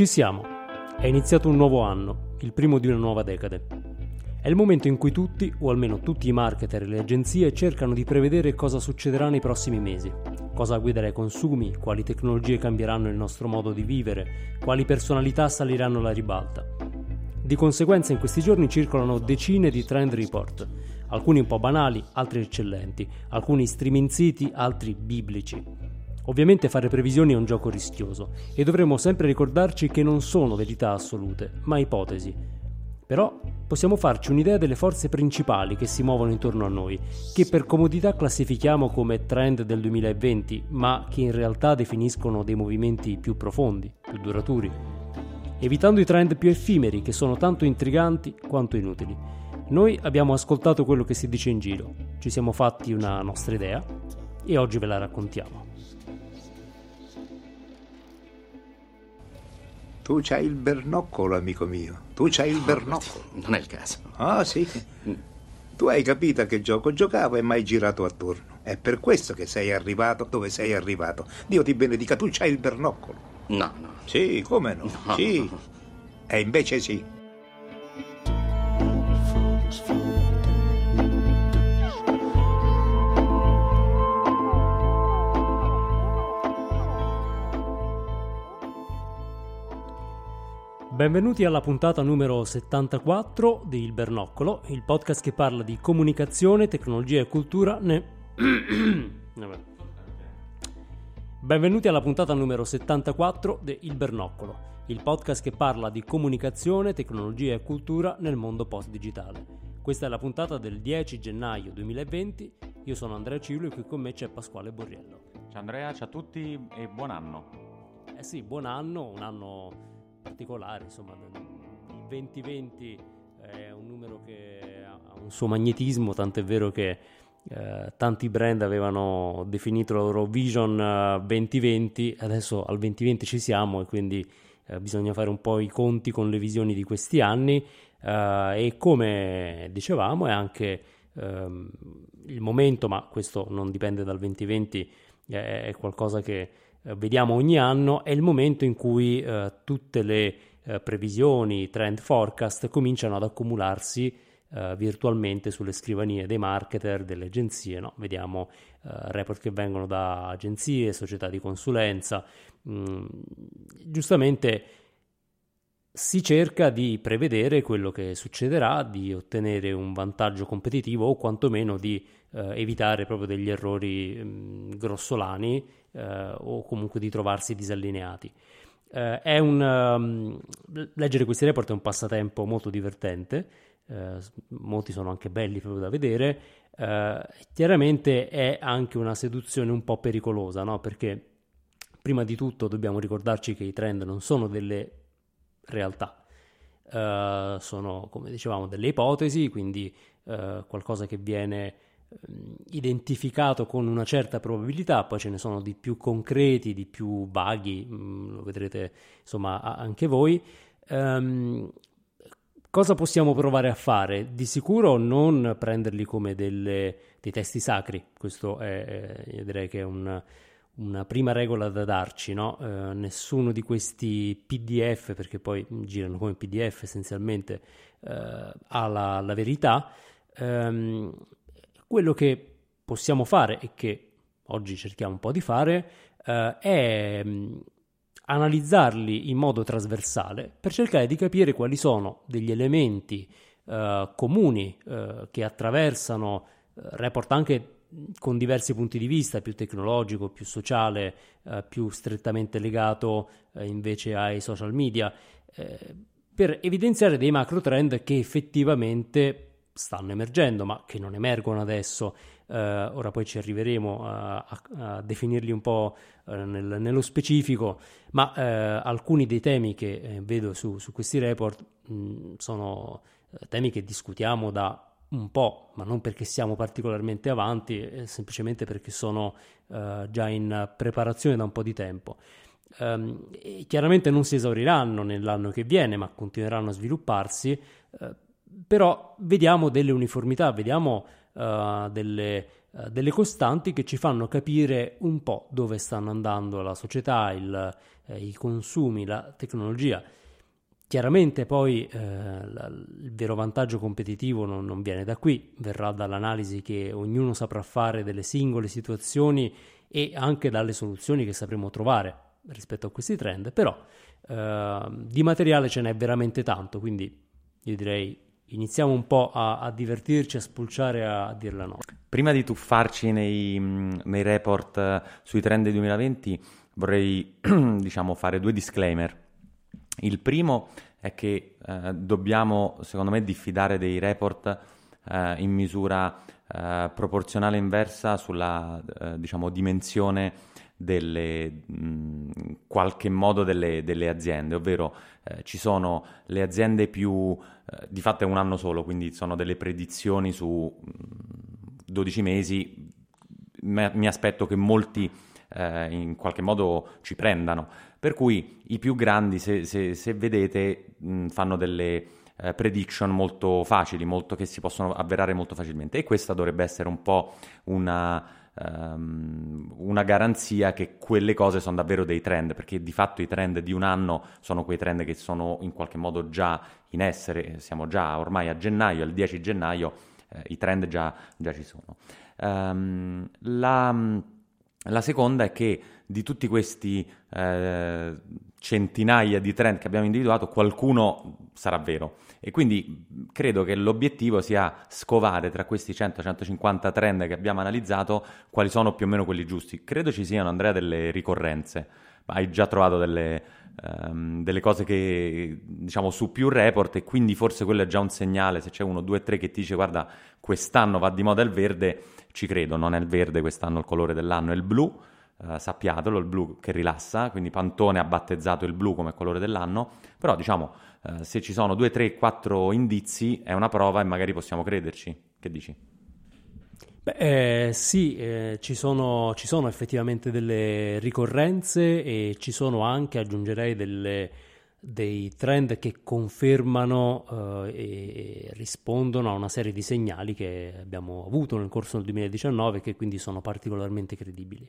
Ci siamo. È iniziato un nuovo anno, il primo di una nuova decade. È il momento in cui tutti, o almeno tutti i marketer e le agenzie, cercano di prevedere cosa succederà nei prossimi mesi, cosa guiderà i consumi, quali tecnologie cambieranno il nostro modo di vivere, quali personalità saliranno alla ribalta. Di conseguenza in questi giorni circolano decine di trend report, alcuni un po' banali, altri eccellenti, alcuni streaming siti, altri biblici. Ovviamente fare previsioni è un gioco rischioso e dovremo sempre ricordarci che non sono verità assolute, ma ipotesi. Però possiamo farci un'idea delle forze principali che si muovono intorno a noi, che per comodità classifichiamo come trend del 2020, ma che in realtà definiscono dei movimenti più profondi, più duraturi, evitando i trend più effimeri che sono tanto intriganti quanto inutili. Noi abbiamo ascoltato quello che si dice in giro, ci siamo fatti una nostra idea e oggi ve la raccontiamo. Tu c'hai il bernoccolo, amico mio. Tu c'hai il No, bernoccolo. Non è il caso. Ah, sì. Tu hai capito a che gioco giocavo e mai girato attorno. È per questo che sei arrivato dove sei arrivato. Dio ti benedica, tu c'hai il bernoccolo. No, no. Sì, come no? No. Sì. E invece sì. Benvenuti alla puntata numero 74 di Il Bernoccolo, il podcast che parla di comunicazione, tecnologia e cultura. Ne... Benvenuti alla puntata numero 74 di Il Bernoccolo, il podcast che parla di comunicazione, tecnologia e cultura nel mondo post-digitale. Questa è la puntata del 10 gennaio 2020. Io sono Andrea Ciulo e qui con me c'è Pasquale Borriello. Ciao Andrea, ciao a tutti e buon anno. Eh sì, buon anno, un anno particolare, insomma, il 2020 è un numero che ha un suo magnetismo, tant'è vero che eh, tanti brand avevano definito la loro vision eh, 2020, adesso al 2020 ci siamo e quindi eh, bisogna fare un po' i conti con le visioni di questi anni. Eh, e come dicevamo è anche ehm, il momento, ma questo non dipende dal 2020, è, qualcosa che eh, vediamo ogni anno, è il momento in cui eh, tutte le eh, previsioni, trend forecast cominciano ad accumularsi eh, virtualmente sulle scrivanie dei marketer, delle agenzie. No? Vediamo eh, report che vengono da agenzie, società di consulenza. Mm, giustamente si cerca di prevedere quello che succederà, di ottenere un vantaggio competitivo o quantomeno di eh, evitare proprio degli errori mh, grossolani eh, o comunque di trovarsi disallineati. Eh, un, um, leggere questi report è un passatempo molto divertente, eh, molti sono anche belli proprio da vedere, eh, chiaramente è anche una seduzione un po' pericolosa, no? perché prima di tutto dobbiamo ricordarci che i trend non sono delle realtà. Uh, sono, come dicevamo, delle ipotesi, quindi uh, qualcosa che viene um, identificato con una certa probabilità, poi ce ne sono di più concreti, di più vaghi, um, lo vedrete insomma anche voi. Um, cosa possiamo provare a fare? Di sicuro non prenderli come delle, dei testi sacri, questo è, io direi che è un una prima regola da darci, no? eh, nessuno di questi PDF, perché poi girano come PDF essenzialmente, eh, ha la, la verità. Ehm, quello che possiamo fare e che oggi cerchiamo un po' di fare eh, è mh, analizzarli in modo trasversale per cercare di capire quali sono degli elementi eh, comuni eh, che attraversano report anche con diversi punti di vista, più tecnologico, più sociale, eh, più strettamente legato eh, invece ai social media, eh, per evidenziare dei macro trend che effettivamente stanno emergendo, ma che non emergono adesso. Eh, ora poi ci arriveremo a, a, a definirli un po' eh, nel, nello specifico, ma eh, alcuni dei temi che vedo su, su, questi report mh, sono temi che discutiamo da un po', ma non perché siamo particolarmente avanti, eh, semplicemente perché sono eh, già in preparazione da un po' di tempo. Um, chiaramente non si esauriranno nell'anno che viene, ma continueranno a svilupparsi, uh, però vediamo delle uniformità, vediamo uh, delle, uh, delle, costanti che ci fanno capire un po' dove stanno andando la società, il, i consumi, la tecnologia. Chiaramente poi eh, la, il vero vantaggio competitivo non, non, viene da qui, verrà dall'analisi che ognuno saprà fare delle singole situazioni e anche dalle soluzioni che sapremo trovare rispetto a questi trend, però eh, di materiale ce n'è veramente tanto, quindi io direi iniziamo un po' a, a divertirci, a spulciare, a, a dirla no. Prima di tuffarci nei, nei report eh, sui trend 2020 vorrei diciamo fare due disclaimer. Il primo è che eh, dobbiamo, secondo me, diffidare dei report eh, in misura eh, proporzionale inversa sulla eh, diciamo, dimensione delle, mh, qualche modo delle, delle aziende, ovvero eh, ci sono le aziende più, eh, di fatto è un anno solo, quindi sono delle predizioni su mh, 12 mesi, M- mi aspetto che molti eh, in qualche modo ci prendano. Per cui i più grandi, se, se, se vedete, mh, fanno delle eh, prediction molto facili, molto, che si possono avverare molto facilmente e questa dovrebbe essere un po' una, um, una garanzia che quelle cose sono davvero dei trend, perché di fatto i trend di un anno sono quei trend che sono in qualche modo già in essere, siamo già ormai a gennaio, al 10 gennaio, eh, i trend già, già ci sono. Um, la, la seconda è che di tutti questi eh, centinaia di trend che abbiamo individuato, qualcuno sarà vero. E quindi credo che l'obiettivo sia scovare tra questi 100-150 trend che abbiamo analizzato quali sono più o meno quelli giusti. Credo ci siano, Andrea, delle ricorrenze. Hai già trovato delle, um, delle cose che diciamo su più report e quindi forse quello è già un segnale. Se c'è uno, due, tre che ti dice guarda, quest'anno va di moda il verde, ci credo. Non è il verde quest'anno il colore dell'anno, è il blu Uh, sappiatelo, il blu che rilassa, quindi Pantone ha battezzato il blu come colore dell'anno, però diciamo uh, se ci sono due, tre, quattro indizi è una prova e magari possiamo crederci. Che dici? Beh, eh, sì, eh, ci, sono, ci, sono, effettivamente delle ricorrenze e ci sono anche, aggiungerei, delle, dei trend che confermano eh, e rispondono a una serie di segnali che abbiamo avuto nel corso del 2019 e che quindi sono particolarmente credibili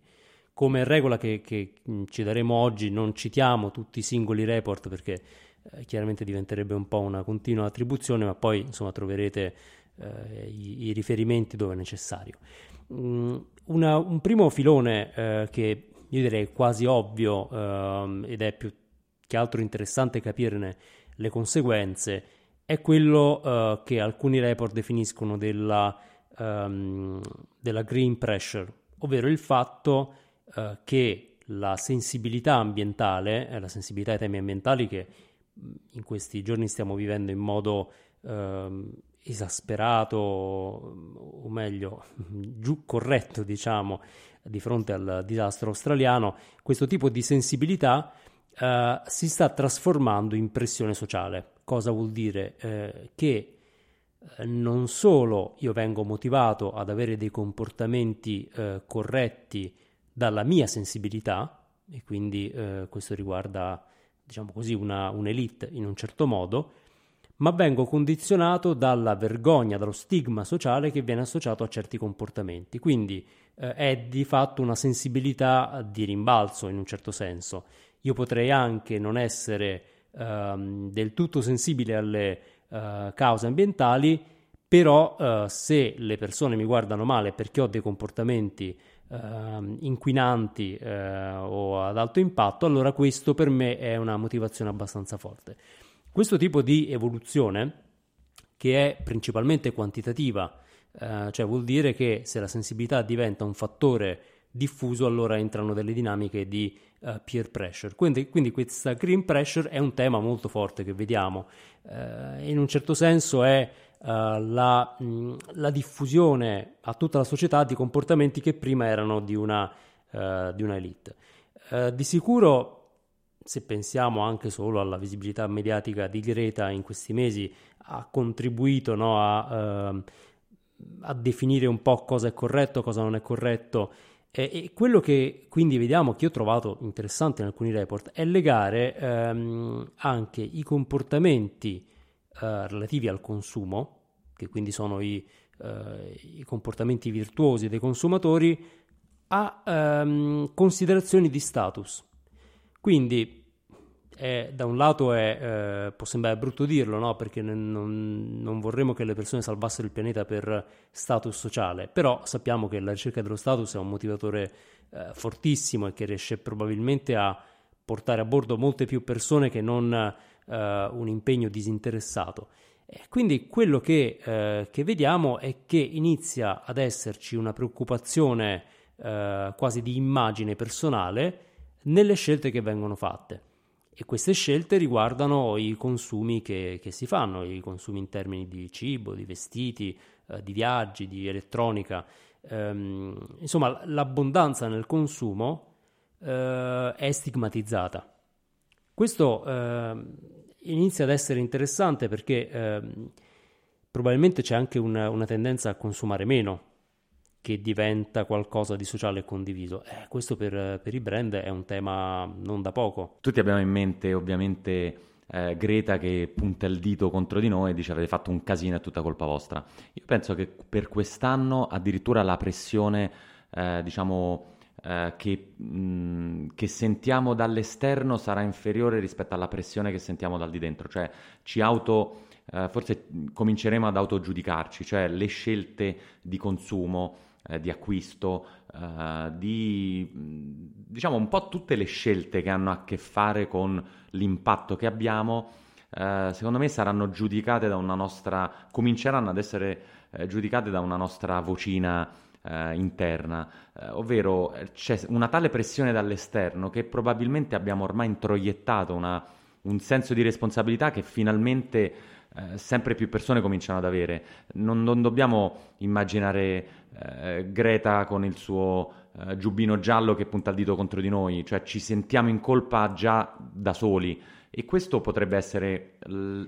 come regola che, che, mm, ci daremo oggi non citiamo tutti i singoli report perché eh, chiaramente diventerebbe un po' una continua attribuzione, ma poi insomma troverete eh, i, i, riferimenti dove è necessario. Mm, una, un primo filone eh, che io direi quasi ovvio ehm, ed è più che altro interessante capirne le conseguenze è quello eh, che alcuni report definiscono della, um, della green pressure, ovvero il fatto eh, che la sensibilità ambientale, eh, la sensibilità ai temi ambientali che in questi giorni stiamo vivendo in modo eh, esasperato, o meglio, giù corretto, diciamo, di fronte al disastro australiano, questo tipo di sensibilità eh, si sta trasformando in pressione sociale. Cosa vuol dire? Eh, che eh, non solo io vengo motivato ad avere dei comportamenti eh, corretti dalla mia sensibilità, e quindi eh, questo riguarda, diciamo così, una, un'elite in un certo modo, ma vengo condizionato dalla vergogna, dallo stigma sociale che viene associato a certi comportamenti. Quindi eh, è di fatto una sensibilità di rimbalzo in un certo senso. Io potrei anche non essere ehm, del tutto sensibile alle eh, cause ambientali, però eh, se le persone mi guardano male perché ho dei comportamenti uh, inquinanti uh, o ad alto impatto, allora questo per me è una motivazione abbastanza forte. Questo tipo di evoluzione, che è principalmente quantitativa, uh, cioè vuol dire che se la sensibilità diventa un fattore diffuso, allora entrano delle dinamiche di uh, peer pressure. Quindi, quindi, questa green pressure è un tema molto forte che vediamo. Uh, in un certo senso è la, mh, la, diffusione a tutta la società di comportamenti che prima erano di una, di una elite. di sicuro se pensiamo anche solo alla visibilità mediatica di Greta in questi mesi, ha contribuito no, a, uh, a, definire un po' cosa è corretto, cosa non è corretto E, e, quello che quindi vediamo, che ho trovato interessante in alcuni report, è legare ehm, anche i comportamenti eh, relativi al consumo, che quindi sono i, eh, i comportamenti virtuosi dei consumatori, a ehm, considerazioni di status. Quindi è, da un lato è, eh, può sembrare brutto dirlo, no? perché non, non, vorremmo che le persone salvassero il pianeta per status sociale, però sappiamo che la ricerca dello status è un motivatore eh, fortissimo e che riesce probabilmente a portare a bordo molte più persone che non eh, un impegno disinteressato. E quindi quello che, eh, che, vediamo è che inizia ad esserci una preoccupazione eh, quasi di immagine personale nelle scelte che vengono fatte. E queste scelte riguardano i consumi che, che, si fanno, i consumi in termini di cibo, di vestiti, di viaggi, di elettronica. Ehm, insomma, l'abbondanza nel consumo eh, è stigmatizzata. Questo eh, inizia ad essere interessante perché ehm, probabilmente c'è anche una, una tendenza a consumare meno che diventa qualcosa di sociale e condiviso. Eh, questo per, per, i brand è un tema non da poco. Tutti abbiamo in mente ovviamente eh, Greta che punta il dito contro di noi e dice avete fatto un casino, è tutta colpa vostra. Io penso che per quest'anno addirittura la pressione, eh, diciamo... Eh, che, mh, che, sentiamo dall'esterno sarà inferiore rispetto alla pressione che sentiamo dal di dentro, cioè ci auto, eh, forse cominceremo ad autogiudicarci, cioè le scelte di consumo, eh, di acquisto, eh, di diciamo un po' tutte le scelte che hanno a che fare con l'impatto che abbiamo, eh, secondo me saranno giudicate da una nostra, cominceranno ad essere eh, giudicate da una nostra vocina eh, interna, eh, ovvero c'è una tale pressione dall'esterno che probabilmente abbiamo ormai introiettato una, un senso di responsabilità che finalmente eh, sempre più persone cominciano ad avere. Non, non dobbiamo immaginare eh, Greta con il suo eh, giubbino giallo che punta il dito contro di noi, cioè ci sentiamo in colpa già da soli. E questo potrebbe essere,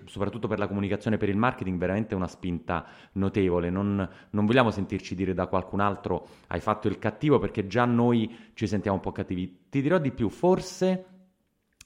soprattutto per la comunicazione e per il marketing, veramente una spinta notevole. Non, non, vogliamo sentirci dire da qualcun altro hai fatto il cattivo perché già noi ci sentiamo un po' cattivi. Ti dirò di più, forse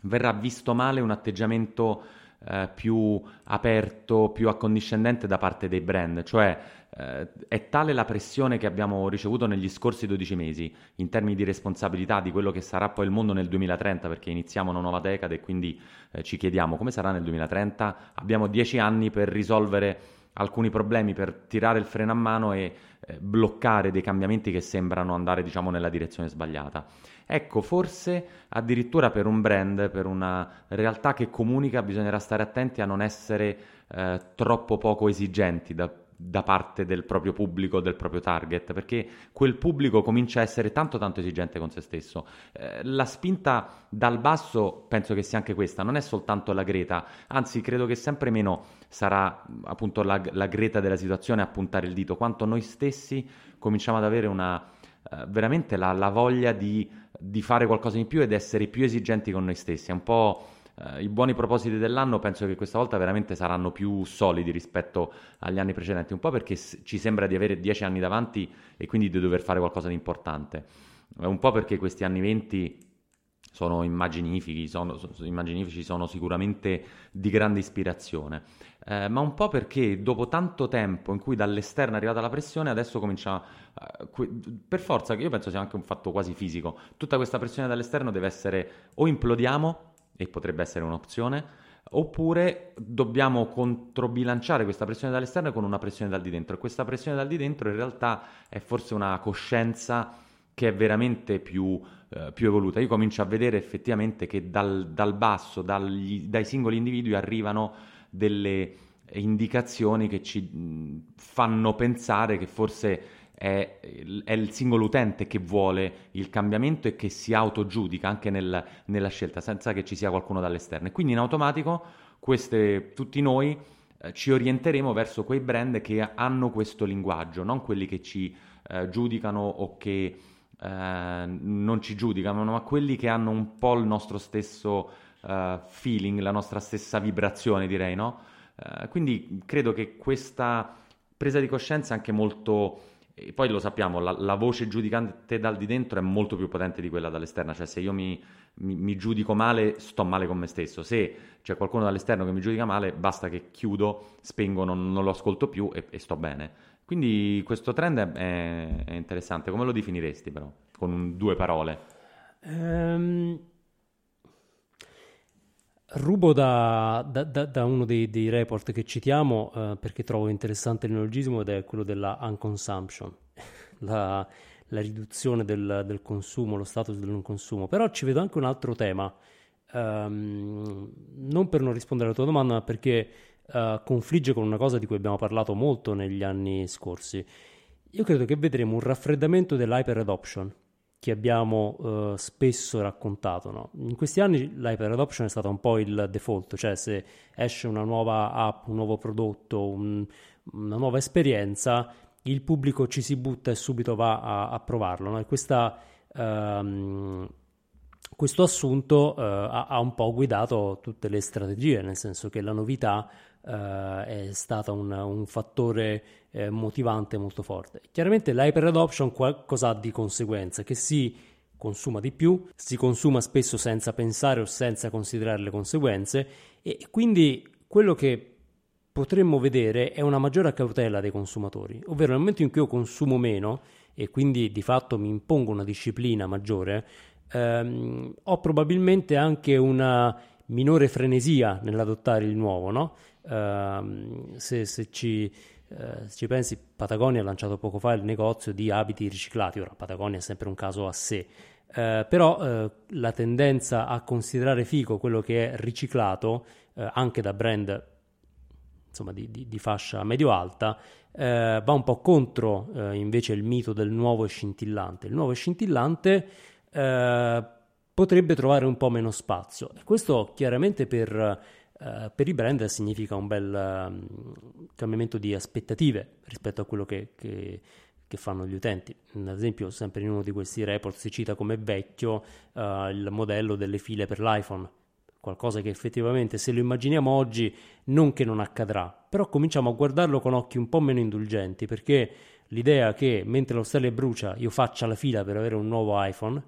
verrà visto male un atteggiamento eh, più aperto, più accondiscendente da parte dei brand, cioè eh, è tale la pressione che abbiamo ricevuto negli scorsi 12 mesi in termini di responsabilità di quello che sarà poi il mondo nel 2030, perché iniziamo una nuova decade e quindi eh, ci chiediamo come sarà nel 2030, abbiamo 10 anni per risolvere alcuni problemi, per tirare il freno a mano e eh, bloccare dei cambiamenti che sembrano andare diciamo nella direzione sbagliata. Ecco, forse addirittura per un brand, per una realtà che comunica, bisognerà stare attenti a non essere eh, troppo poco esigenti da, da, parte del proprio pubblico, del proprio target, perché quel pubblico comincia a essere tanto tanto esigente con se stesso. Eh, la spinta dal basso penso che sia anche questa, non è soltanto la Greta, anzi credo che sempre meno sarà appunto la, la Greta della situazione a puntare il dito, quanto noi stessi cominciamo ad avere una, eh, veramente la, la voglia di di fare qualcosa in più ed essere più esigenti con noi stessi. È un po' eh, i buoni propositi dell'anno, penso che questa volta veramente saranno più solidi rispetto agli anni precedenti, un po' perché ci sembra di avere dieci anni davanti e quindi di dover fare qualcosa di importante. Un po' perché questi anni venti sono immaginifici, sono, sono, immaginifici, sono sicuramente di grande ispirazione, eh, ma un po' perché dopo tanto tempo in cui dall'esterno è arrivata la pressione, adesso comincia, eh, que- per forza, che io penso sia anche un fatto quasi fisico, tutta questa pressione dall'esterno deve essere o implodiamo, e potrebbe essere un'opzione, oppure dobbiamo controbilanciare questa pressione dall'esterno con una pressione dal di dentro, e questa pressione dal di dentro in realtà è forse una coscienza che è veramente più eh, più evoluta. Io comincio a vedere effettivamente che dal, dal basso, dagli, dai singoli individui arrivano delle indicazioni che ci fanno pensare che forse è, è, il singolo utente che vuole il cambiamento e che si autogiudica anche nel, nella scelta senza che ci sia qualcuno dall'esterno. E quindi in automatico queste, tutti noi eh, ci orienteremo verso quei brand che hanno questo linguaggio, non quelli che ci eh, giudicano o che eh, non ci giudicano, ma quelli che hanno un po' il nostro stesso uh, feeling, la nostra stessa vibrazione, direi, no? Uh, quindi credo che questa presa di coscienza è anche molto e poi lo sappiamo, la, la, voce giudicante dal di dentro è molto più potente di quella dall'esterno, cioè se io mi, mi, mi, giudico male sto male con me stesso, se c'è qualcuno dall'esterno che mi giudica male basta che chiudo, spengo, non, non lo ascolto più e, e, sto bene. Quindi questo trend è, è, interessante, come lo definiresti però, con due parole? Um, rubo da, da, da, da uno dei, dei, report che citiamo uh, perché trovo interessante il neologismo ed è quello della unconsumption, la, la riduzione del, del, consumo, lo status del non consumo. Però ci vedo anche un altro tema, um, non per non rispondere alla tua domanda, ma perché uh, confligge con una cosa di cui abbiamo parlato molto negli anni scorsi. Io credo che vedremo un raffreddamento dell'hyper adoption che abbiamo uh, spesso raccontato. No? In questi anni l'hyper adoption è stata un po' il default, cioè se esce una nuova app, un nuovo prodotto, un, una nuova esperienza, il pubblico ci si butta e subito va a, a provarlo. No? E questa, um, questo assunto uh, ha, ha, un po' guidato tutte le strategie, nel senso che la novità uh, è stata un, un fattore eh, motivante molto forte. Chiaramente l'hyper adoption qualcosa ha di conseguenza, che si consuma di più, si consuma spesso senza pensare o senza considerare le conseguenze e quindi quello che potremmo vedere è una maggiore cautela dei consumatori, ovvero nel momento in cui io consumo meno e quindi di fatto mi impongo una disciplina maggiore, ehm, ho probabilmente anche una minore frenesia nell'adottare il nuovo, no? ehm, se, se ci eh, se ci pensi, Patagonia ha lanciato poco fa il negozio di abiti riciclati. Ora, Patagonia è sempre un caso a sé, eh, però eh, la tendenza a considerare fico quello che è riciclato anche da brand insomma, di, di, di fascia medio-alta va un po' contro invece il mito del nuovo scintillante. Il nuovo e scintillante potrebbe trovare un po' meno spazio. E questo chiaramente per Uh, per i brand significa un bel uh, cambiamento di aspettative rispetto a quello che, che, che, fanno gli utenti. Ad esempio, sempre in uno di questi report si cita come vecchio uh, il modello delle file per l'iPhone, qualcosa che effettivamente se lo immaginiamo oggi non che non accadrà, però cominciamo a guardarlo con occhi un po' meno indulgenti perché l'idea che mentre lo stelle brucia io faccia la fila per avere un nuovo iPhone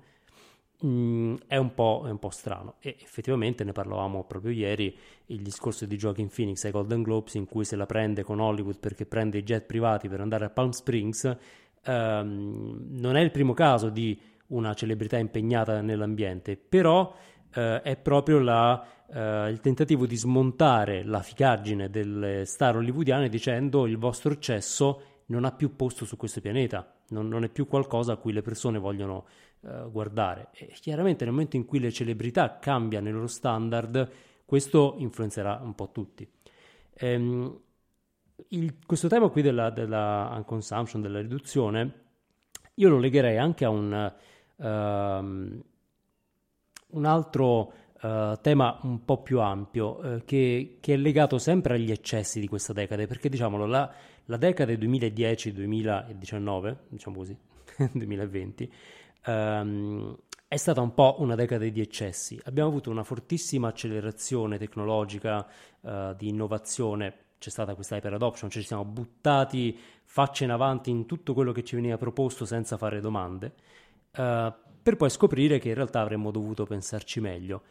Mm, è, un è, un po', strano. E effettivamente ne parlavamo proprio ieri il discorso di Joaquin Phoenix ai Golden Globes in cui se la prende con Hollywood perché prende i jet privati per andare a Palm Springs ehm, non è il primo caso di una celebrità impegnata nell'ambiente però eh, è proprio la, eh, il tentativo di smontare la ficaggine delle star hollywoodiane dicendo il vostro eccesso non ha più posto su questo pianeta non, non è più qualcosa a cui le persone vogliono uh, guardare. E chiaramente nel momento in cui le celebrità cambiano i loro standard, questo influenzerà un po' tutti. Ehm, il, questo tema qui della, della unconsumption, della riduzione, io lo legherei anche a un, uh, un altro uh, tema un po' più ampio uh, che, che, è legato sempre agli eccessi di questa decade, perché diciamolo, la, la decade 2010-2019, diciamo così, 2020, um, è stata un po' una decade di eccessi. Abbiamo avuto una fortissima accelerazione tecnologica uh, di innovazione, c'è stata questa hyper adoption, cioè ci siamo buttati faccia in avanti in tutto quello che ci veniva proposto senza fare domande, uh, per poi scoprire che in realtà avremmo dovuto pensarci meglio.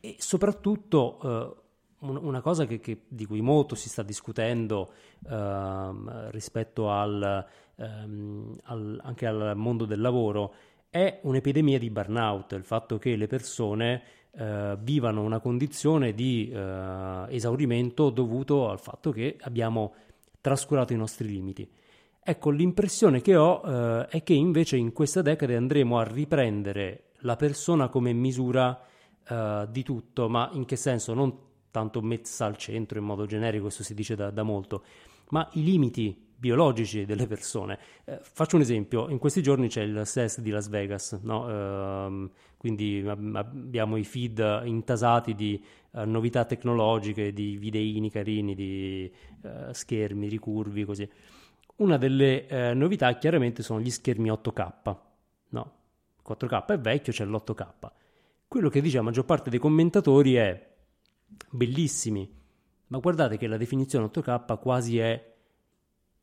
E soprattutto uh, una cosa che, che, di cui molto si sta discutendo rispetto al, um, al, anche al mondo del lavoro è un'epidemia di burnout, il fatto che le persone eh, vivano una condizione di eh, esaurimento dovuto al fatto che abbiamo trascurato i nostri limiti. Ecco, l'impressione che ho eh, è che invece in questa decade andremo a riprendere la persona come misura eh, di tutto, ma in che senso? Non tanto messa al centro in modo generico, questo si dice da, da molto, ma i limiti biologici delle persone. Eh, faccio un esempio, in questi giorni c'è il SES di Las Vegas, no? eh, quindi abbiamo i feed intasati di uh, novità tecnologiche, di videini carini, di uh, schermi ricurvi, così. Una delle uh, novità chiaramente sono gli schermi 8K, no? 4K è vecchio, c'è l'8K. Quello che dice la maggior parte dei commentatori è bellissimi, ma guardate che la definizione 8K quasi è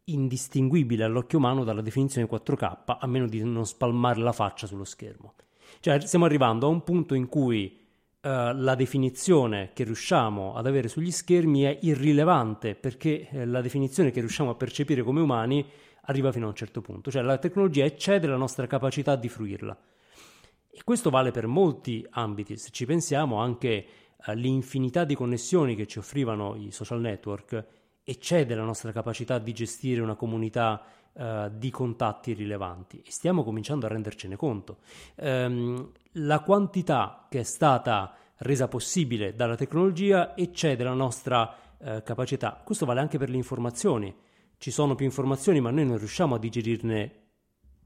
indistinguibile all'occhio umano dalla definizione 4K, a meno di non spalmare la faccia sullo schermo. Cioè, stiamo arrivando a un punto in cui uh, la definizione che riusciamo ad avere sugli schermi è irrilevante, perché eh, la definizione che riusciamo a percepire come umani arriva fino a un certo punto, cioè la tecnologia eccede la nostra capacità di fruirla. E questo vale per molti ambiti, se ci pensiamo anche all'infinità di connessioni che ci offrivano i social network, eccede la nostra capacità di gestire una comunità uh, di contatti rilevanti e stiamo cominciando a rendercene conto. Um, la quantità che è stata resa possibile dalla tecnologia eccede la nostra uh, capacità. Questo vale anche per le informazioni. Ci sono più informazioni, ma noi non riusciamo a digerirne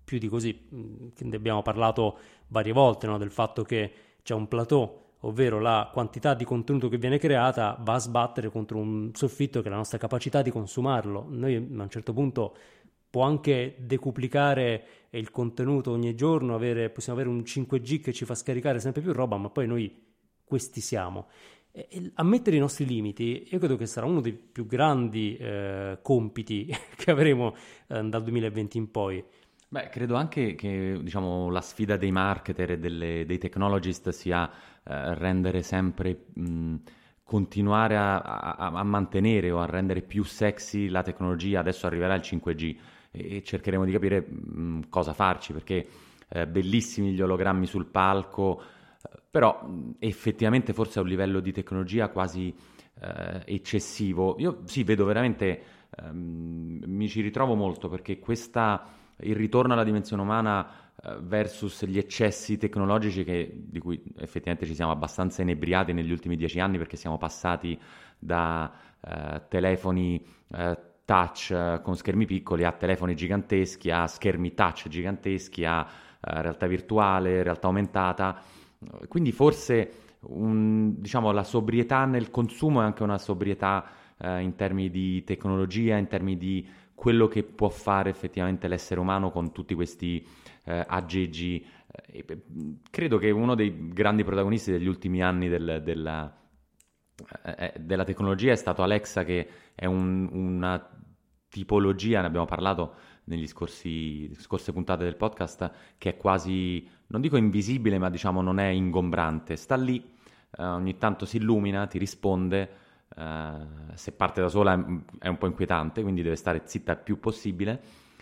più di così. Mm, ne abbiamo parlato varie volte no? del fatto che c'è un plateau ovvero la quantità di contenuto che viene creata, va a sbattere contro un soffitto che è la nostra capacità di consumarlo. Noi a un certo punto può anche decuplicare il contenuto ogni giorno, avere, possiamo avere un 5G che ci fa scaricare sempre più roba, ma poi noi questi siamo. E, e ammettere i nostri limiti, io credo che sarà uno dei più grandi eh, compiti che avremo eh, dal 2020 in poi. Beh, credo anche che diciamo, la sfida dei marketer e delle, dei technologist sia eh, rendere sempre, mh, continuare a, a, a, mantenere o a rendere più sexy la tecnologia. Adesso arriverà il 5G e, e cercheremo di capire mh, cosa farci perché eh, bellissimi gli ologrammi sul palco, eh, però mh, effettivamente forse a un livello di tecnologia quasi eh, eccessivo. Io sì, vedo veramente, ehm, mi ci ritrovo molto perché questa il ritorno alla dimensione umana uh, versus gli eccessi tecnologici che, di cui effettivamente ci siamo abbastanza inebriati negli ultimi dieci anni perché siamo passati da uh, telefoni uh, touch con schermi piccoli a telefoni giganteschi, a schermi touch giganteschi, a realtà virtuale, realtà aumentata. Quindi forse un, diciamo, la sobrietà nel consumo è anche una sobrietà in termini di tecnologia, in termini di quello che può fare effettivamente l'essere umano con tutti questi eh, aggeggi. Eh, credo che uno dei grandi protagonisti degli ultimi anni del, della, eh, eh, della, tecnologia è stato Alexa, che è un, una tipologia, ne abbiamo parlato negli scorsi, scorse puntate del podcast, che è quasi, non dico invisibile, ma diciamo non è ingombrante. Sta lì, eh, ogni tanto si illumina, ti risponde Uh, se parte da sola è un po' inquietante, quindi deve stare zitta il più possibile,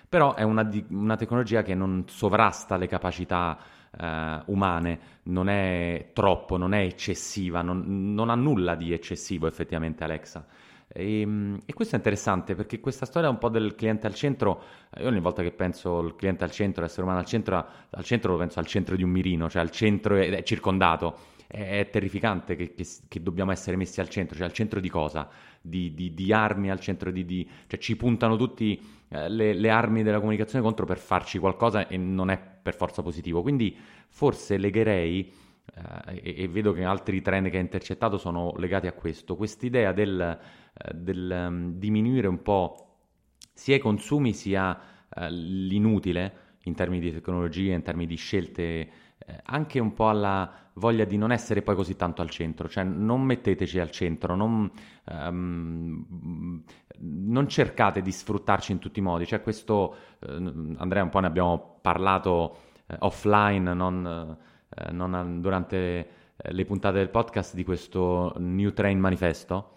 però è una, una tecnologia che non sovrasta le capacità uh, umane, non è troppo, non è eccessiva, non, non ha nulla di eccessivo effettivamente Alexa. E, ehm, e, questo è interessante perché questa storia un po' del cliente al centro, eh, io ogni volta che penso al cliente al centro, l'essere umano al centro, al centro lo penso al centro di un mirino, cioè al centro è, è circondato è, terrificante che, che, che, dobbiamo essere messi al centro, cioè al centro di cosa? Di, di, di armi, al centro di, di, cioè ci puntano tutti eh, le, le, armi della comunicazione contro per farci qualcosa e non è per forza positivo. Quindi forse legherei, eh, e, e, vedo che altri trend che ha intercettato sono legati a questo, quest'idea del, eh, del um, diminuire un po' sia i consumi sia eh, l'inutile in termini di tecnologie, in termini di scelte, eh, anche un po' alla voglia di non essere poi così tanto al centro, cioè non metteteci al centro, non, um, non cercate di sfruttarci in tutti i modi, cioè questo, eh, Andrea un po' ne abbiamo parlato eh, offline, non, eh, non durante eh, le puntate del podcast di questo New Train Manifesto,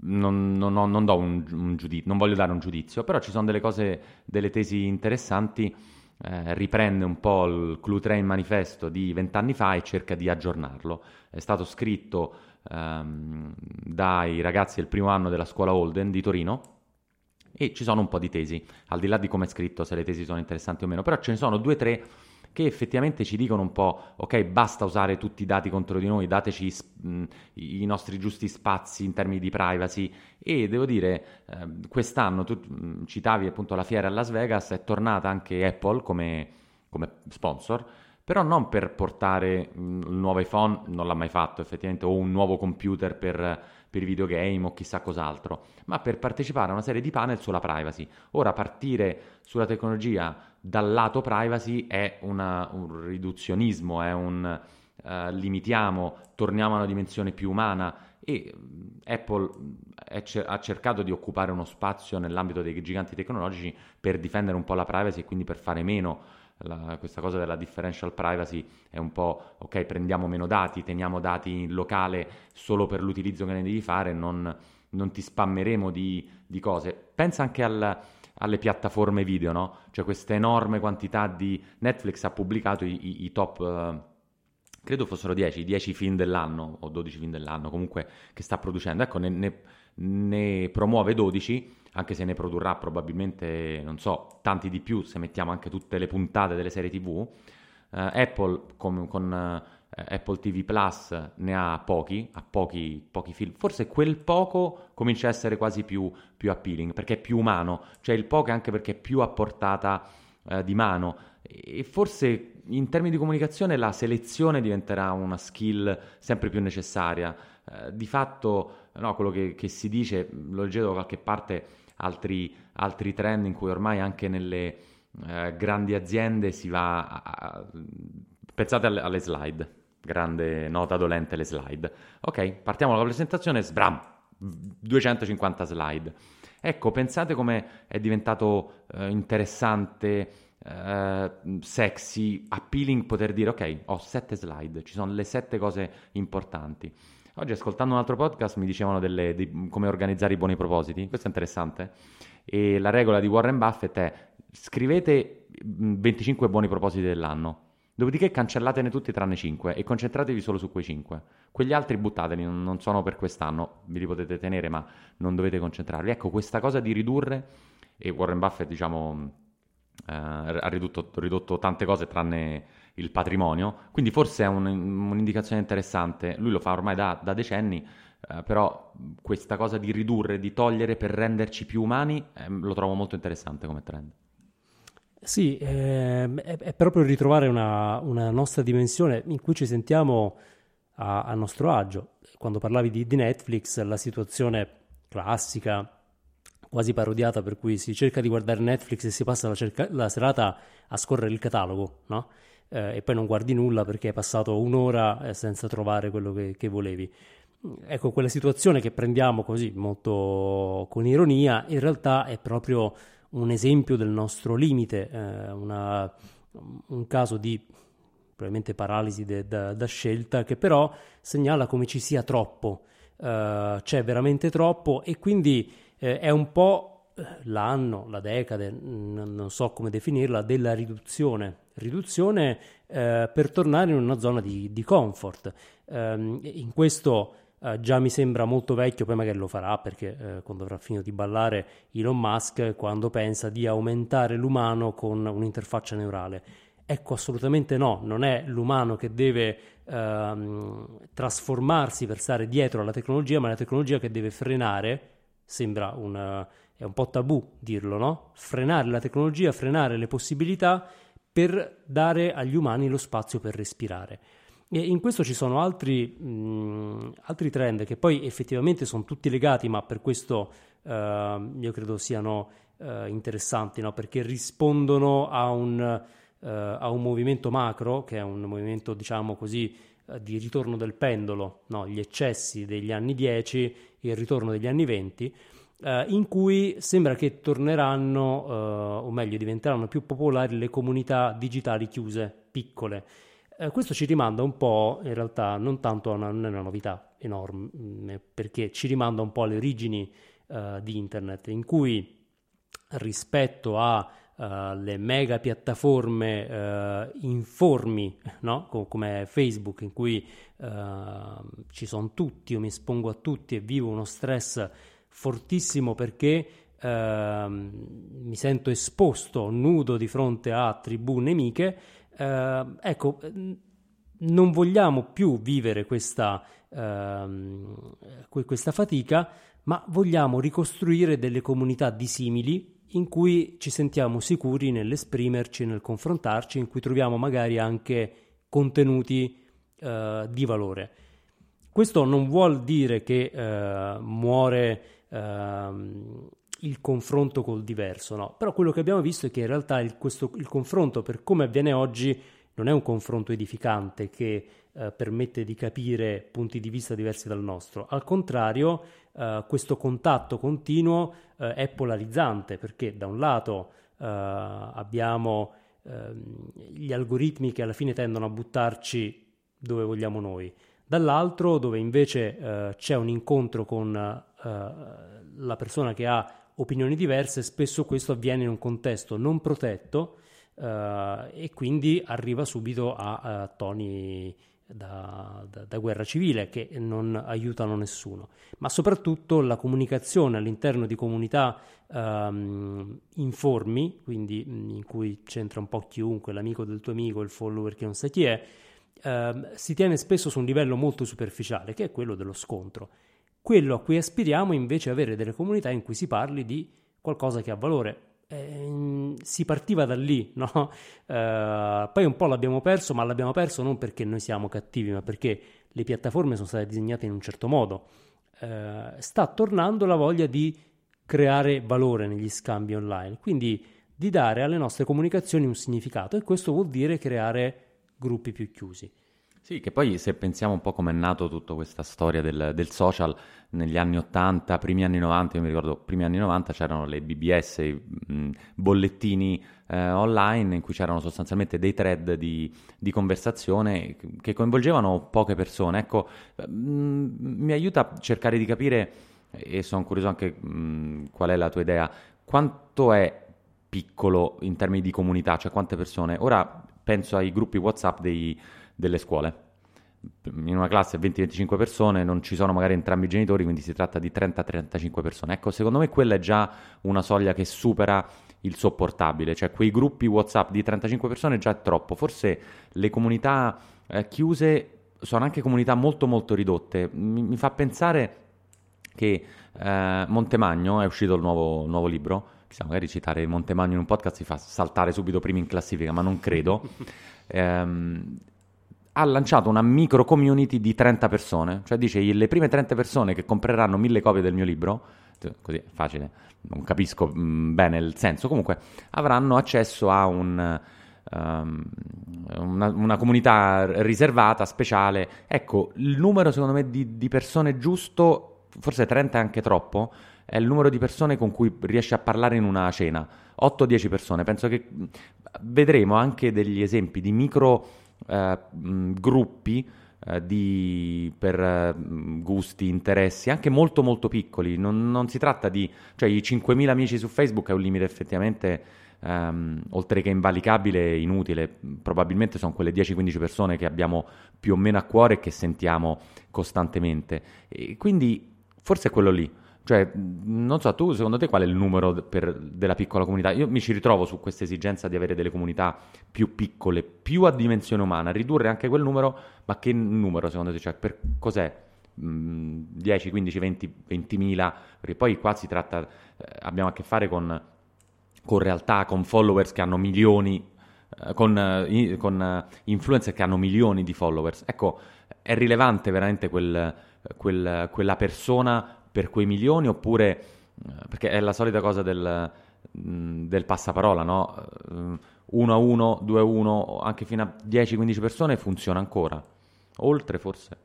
non, non, non, un, un giudizio, non voglio dare un giudizio, però ci sono delle cose, delle tesi interessanti eh, riprende un po' il Clue Train manifesto di vent'anni fa e cerca di aggiornarlo. È stato scritto ehm, dai ragazzi del primo anno della scuola Holden di Torino e ci sono un po' di tesi, al di là di come è scritto, se le tesi sono interessanti o meno, però ce ne sono due o tre che effettivamente ci dicono un po', ok, basta usare tutti i dati contro di noi, dateci mh, i nostri giusti spazi in termini di privacy e devo dire, eh, quest'anno tu mh, citavi appunto la fiera a Las Vegas, è tornata anche Apple come, come sponsor, però non per portare mh, il nuovo iPhone, non l'ha mai fatto effettivamente, o un nuovo computer per per videogame o chissà cos'altro, ma per partecipare a una serie di panel sulla privacy. Ora partire sulla tecnologia dal lato privacy è una, un riduzionismo, è un uh, limitiamo, torniamo a una dimensione più umana e Apple ha cercato di occupare uno spazio nell'ambito dei giganti tecnologici per difendere un po' la privacy e quindi per fare meno la, questa cosa della differential privacy è un po' ok, prendiamo meno dati, teniamo dati in locale solo per l'utilizzo che ne devi fare, non, non ti spammeremo di, di, cose. Pensa anche al, alle piattaforme video, no? Cioè questa enorme quantità di... Netflix ha pubblicato i, i, i top... Uh, credo fossero 10, 10 film dell'anno o 12 film dell'anno comunque che sta producendo. Ecco, ne, ne, ne promuove 12 anche se ne produrrà probabilmente, non so, tanti di più se mettiamo anche tutte le puntate delle serie TV. Uh, eh, Apple con, con uh, Apple TV Plus ne ha pochi, ha pochi, pochi, film. Forse quel poco comincia a essere quasi più, più, appealing, perché è più umano, cioè il poco è anche perché è più a portata uh, di mano. E forse in termini di comunicazione la selezione diventerà una skill sempre più necessaria. di fatto, no, quello che, che si dice, lo leggevo da qualche parte, altri, altri trend in cui ormai anche nelle eh, grandi aziende si va a, a, pensate alle, slide. Grande nota dolente le slide. Ok partiamo dalla presentazione sbram 250 slide. Ecco pensate come è diventato eh, interessante eh, sexy appealing poter dire ok ho sette slide ci sono le sette cose importanti. Oggi ascoltando un altro podcast mi dicevano delle, di come organizzare i buoni propositi, questo è interessante. E la regola di Warren Buffett è scrivete 25 buoni propositi dell'anno, dopodiché cancellatene tutti tranne 5 e concentratevi solo su quei 5. Quegli altri buttateli, non sono per quest'anno, vi li potete tenere ma non dovete concentrarvi. Ecco, questa cosa di ridurre, e Warren Buffett diciamo eh, ha ridotto, ridotto tante cose tranne il patrimonio, quindi forse è un, un'indicazione interessante, lui lo fa ormai da, da decenni, eh, però questa cosa di ridurre, di togliere per renderci più umani, eh, lo trovo molto interessante come trend. Sì, eh, è, proprio ritrovare una, una, nostra dimensione in cui ci sentiamo a, a nostro agio. Quando parlavi di, di, Netflix, la situazione classica, quasi parodiata, per cui si cerca di guardare Netflix e si passa la, cerca- la serata a scorrere il catalogo, no? eh, e poi non guardi nulla perché hai passato un'ora eh, senza trovare quello che, che, volevi. Ecco, quella situazione che prendiamo così molto con ironia, in realtà è proprio un esempio del nostro limite, eh, una, un caso di probabilmente paralisi da, scelta che però segnala come ci sia troppo, uh, c'è veramente troppo e quindi eh, è un po' l'anno, la decade, non so come definirla, della riduzione riduzione eh, per tornare in una zona di, di comfort. Um, in questo uh, già mi sembra molto vecchio, poi magari lo farà perché uh, quando avrà finito di ballare Elon Musk quando pensa di aumentare l'umano con un'interfaccia neurale. Ecco, assolutamente no, non è l'umano che deve uh, trasformarsi per stare dietro alla tecnologia, ma è la tecnologia che deve frenare, sembra un, è un po' tabù dirlo, no? Frenare la tecnologia, frenare le possibilità per dare agli umani lo spazio per respirare. E in questo ci sono altri, mh, altri trend che poi effettivamente sono tutti legati, ma per questo uh, io credo siano uh, interessanti, no? perché rispondono a un, uh, a un, movimento macro, che è un movimento, diciamo così, di ritorno del pendolo, no? gli eccessi degli anni 10 e il ritorno degli anni 20 eh, in cui sembra che torneranno, eh, o meglio diventeranno più popolari le comunità digitali chiuse, piccole. Eh, questo ci rimanda un po', in realtà, non tanto a una, una novità enorme, perché ci rimanda un po' alle origini eh, di Internet, in cui rispetto a Uh, le mega piattaforme uh, informi no? Com- come Facebook in cui uh, ci sono tutti, io mi espongo a tutti e vivo uno stress fortissimo perché eh, mi sento esposto, nudo di fronte a tribù nemiche. Eh, ecco, non vogliamo più vivere questa, eh, questa fatica, ma vogliamo ricostruire delle comunità dissimili in cui ci sentiamo sicuri nell'esprimerci, nel confrontarci, in cui troviamo magari anche contenuti eh, di valore. Questo non vuol dire che eh, muore ehm, il confronto col diverso, no? Però quello che abbiamo visto è che in realtà il, questo, il confronto per come avviene oggi non è un confronto edificante che eh, permette di capire punti di vista diversi dal nostro. Al contrario, eh, questo contatto continuo eh, è polarizzante perché da un lato eh, abbiamo ehm, gli algoritmi che alla fine tendono a buttarci dove vogliamo noi, dall'altro dove invece eh, c'è un incontro con la persona che ha opinioni diverse, spesso questo avviene in un contesto non protetto Uh, e quindi arriva subito a, a toni da, da, da, guerra civile che non aiutano nessuno, ma soprattutto la comunicazione all'interno di comunità um, informi, quindi mm, in cui c'entra un po' chiunque, l'amico del tuo amico, il follower che non sa chi è, uh, si tiene spesso su un livello molto superficiale, che è quello dello scontro. Quello a cui aspiriamo invece è avere delle comunità in cui si parli di qualcosa che ha valore, eh, si partiva da lì, no? eh, poi un po' l'abbiamo perso, ma l'abbiamo perso non perché noi siamo cattivi, ma perché le piattaforme sono state disegnate in un certo modo. Eh, sta tornando la voglia di creare valore negli scambi online, quindi di dare alle nostre comunicazioni un significato e questo vuol dire creare gruppi più chiusi. Sì, che poi se pensiamo un po' come è nato tutta questa storia del, del, social, negli anni 80, primi anni 90, io mi ricordo, primi anni 90 c'erano le BBS, i mh, bollettini eh, online in cui c'erano sostanzialmente dei thread di, di, conversazione che coinvolgevano poche persone. Ecco, mh, mi aiuta a cercare di capire, e sono curioso anche mh, qual è la tua idea, quanto è piccolo in termini di comunità, cioè quante persone. Ora penso ai gruppi WhatsApp dei delle scuole. In una classe 20-25 persone non ci sono magari entrambi i genitori, quindi si tratta di 30-35 persone. Ecco, secondo me quella è già una soglia che supera il sopportabile, cioè quei gruppi WhatsApp di 35 persone già è troppo. Forse le comunità eh, chiuse sono anche comunità molto molto ridotte. Mi, mi fa pensare che eh, Montemagno è uscito il nuovo, nuovo libro. Chissà, magari citare Montemagno in un podcast si fa saltare subito prima in classifica, ma non credo. ehm, ha lanciato una micro community di 30 persone, cioè dice le prime 30 persone che compreranno mille copie del mio libro, così facile, non capisco bene il senso, comunque avranno accesso a un, um, una, una, comunità riservata, speciale. Ecco, il numero secondo me di, di persone giusto, forse 30 è anche troppo, è il numero di persone con cui riesci a parlare in una cena. 8-10 persone. Penso che vedremo anche degli esempi di micro eh, gruppi eh, di, per eh, gusti, interessi, anche molto molto piccoli. Non, non, si tratta di... cioè i 5.000 amici su Facebook è un limite effettivamente... Um, oltre che invalicabile inutile, probabilmente sono quelle 10-15 persone che abbiamo più o meno a cuore e che sentiamo costantemente. E quindi forse è quello lì. Cioè, non so, tu secondo te qual è il numero per, della piccola comunità? Io mi ci ritrovo su questa esigenza di avere delle comunità più piccole, più a dimensione umana, ridurre anche quel numero, ma che numero secondo te? Cioè, per, cos'è? 10, 15, 20, 20 mila? Perché poi qua si tratta, eh, abbiamo a che fare con, con realtà, con followers che hanno milioni, eh, con, eh, con influencer che hanno milioni di followers. Ecco, è rilevante veramente quel, quel, quella persona per quei milioni oppure eh, perché è la solita cosa del, mm, del passaparola, no? 1 eh, a 1, 2 a 1, anche fino a 10-15 persone funziona ancora. Oltre forse.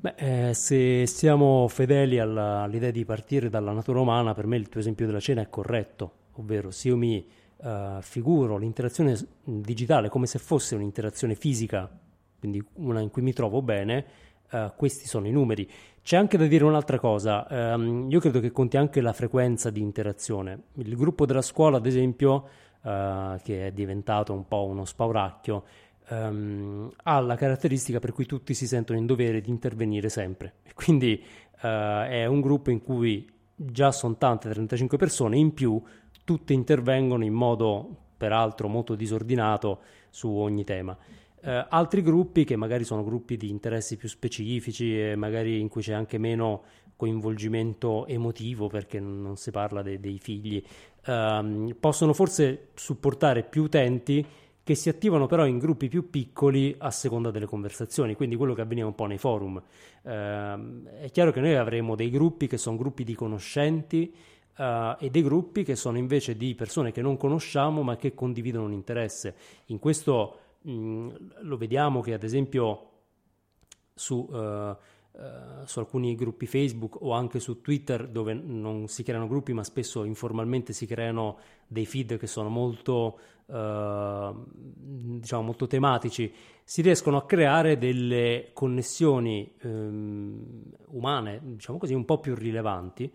Beh, eh, se siamo fedeli alla, all'idea di partire dalla natura umana, per me il tuo esempio della cena è corretto, ovvero se io mi uh, figuro l'interazione digitale come se fosse un'interazione fisica, quindi una in cui mi trovo bene, uh, questi sono i numeri. C'è anche da dire un'altra cosa, um, io credo che conti anche la frequenza di interazione. Il gruppo della scuola, ad esempio, uh, che è diventato un po' uno spauracchio, um, ha la caratteristica per cui tutti si sentono in dovere di intervenire sempre. Quindi uh, è un gruppo in cui già sono tante, 35 persone, in più tutte intervengono in modo peraltro molto disordinato su ogni tema. Eh, altri gruppi che magari sono gruppi di interessi più specifici e magari in cui c'è anche meno coinvolgimento emotivo perché non si parla de- dei figli, ehm, possono forse supportare più utenti che si attivano però in gruppi più piccoli a seconda delle conversazioni, quindi quello che avveniva un po' nei forum. Eh, è chiaro che noi avremo dei gruppi che sono gruppi di conoscenti eh, e dei gruppi che sono invece di persone che non conosciamo ma che condividono un interesse. In questo mh, lo vediamo che ad esempio su, uh, Uh, su alcuni gruppi Facebook o anche su Twitter dove non si creano gruppi ma spesso informalmente si creano dei feed che sono molto, uh, diciamo, molto tematici, si riescono a creare delle connessioni um, umane, diciamo così, un po' più rilevanti,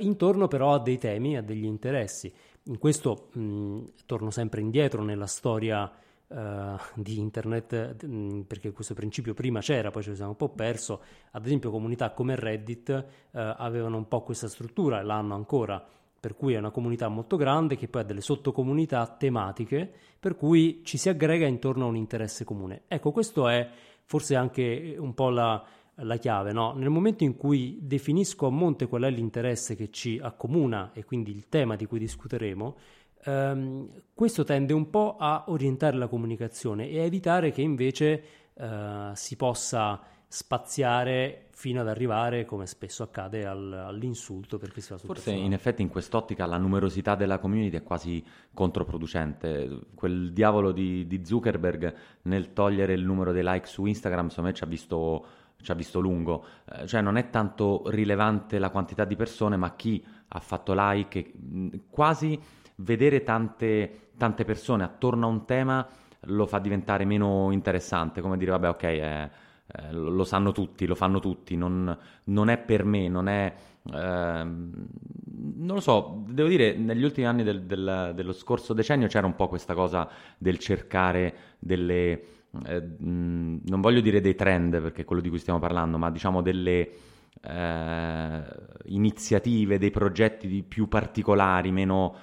intorno però a dei temi, a degli interessi. In questo mh, torno sempre indietro nella storia Uh, di internet perché questo principio prima c'era poi lo siamo un po' perso ad esempio comunità come Reddit uh, avevano un po' questa struttura e l'hanno ancora per cui è una comunità molto grande che poi ha delle sottocomunità tematiche per cui ci si aggrega intorno a un interesse comune ecco questo è forse anche un po' la, la chiave no? nel momento in cui definisco a monte qual è l'interesse che ci accomuna e quindi il tema di cui discuteremo Um, questo tende un po' a orientare la comunicazione e a evitare che invece uh, si possa spaziare fino ad arrivare, come spesso accade, al, all'insulto perché si va sul Forse personale. in effetti in quest'ottica la numerosità della community è quasi controproducente. Quel diavolo di, di Zuckerberg nel togliere il numero dei like su Instagram, secondo me ci ha visto, ci ha visto lungo. Eh, cioè non è tanto rilevante la quantità di persone, ma chi ha fatto like, quasi vedere tante, tante persone attorno a un tema lo fa diventare meno interessante, come dire vabbè ok, eh, eh, lo sanno tutti, lo fanno tutti, non, non è per me, non è... Eh, non lo so, devo dire, negli ultimi anni del, del, dello scorso decennio c'era un po' questa cosa del cercare delle... Eh, mh, non voglio dire dei trend perché è quello di cui stiamo parlando, ma diciamo delle eh, iniziative, dei progetti più particolari, meno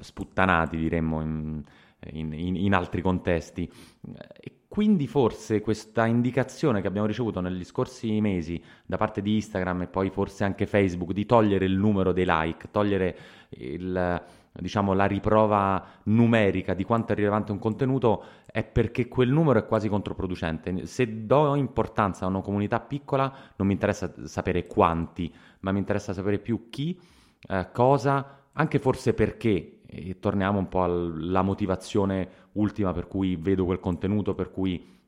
sputtanati, diremmo, in, in, in, altri contesti. E quindi forse questa indicazione che abbiamo ricevuto negli scorsi mesi da parte di Instagram e poi forse anche Facebook di togliere il numero dei like, togliere il, diciamo, la riprova numerica di quanto è rilevante un contenuto è perché quel numero è quasi controproducente. Se do importanza a una comunità piccola non mi interessa sapere quanti, ma mi interessa sapere più chi, eh, cosa, anche forse perché, e torniamo un po' alla motivazione ultima per cui vedo quel contenuto, per cui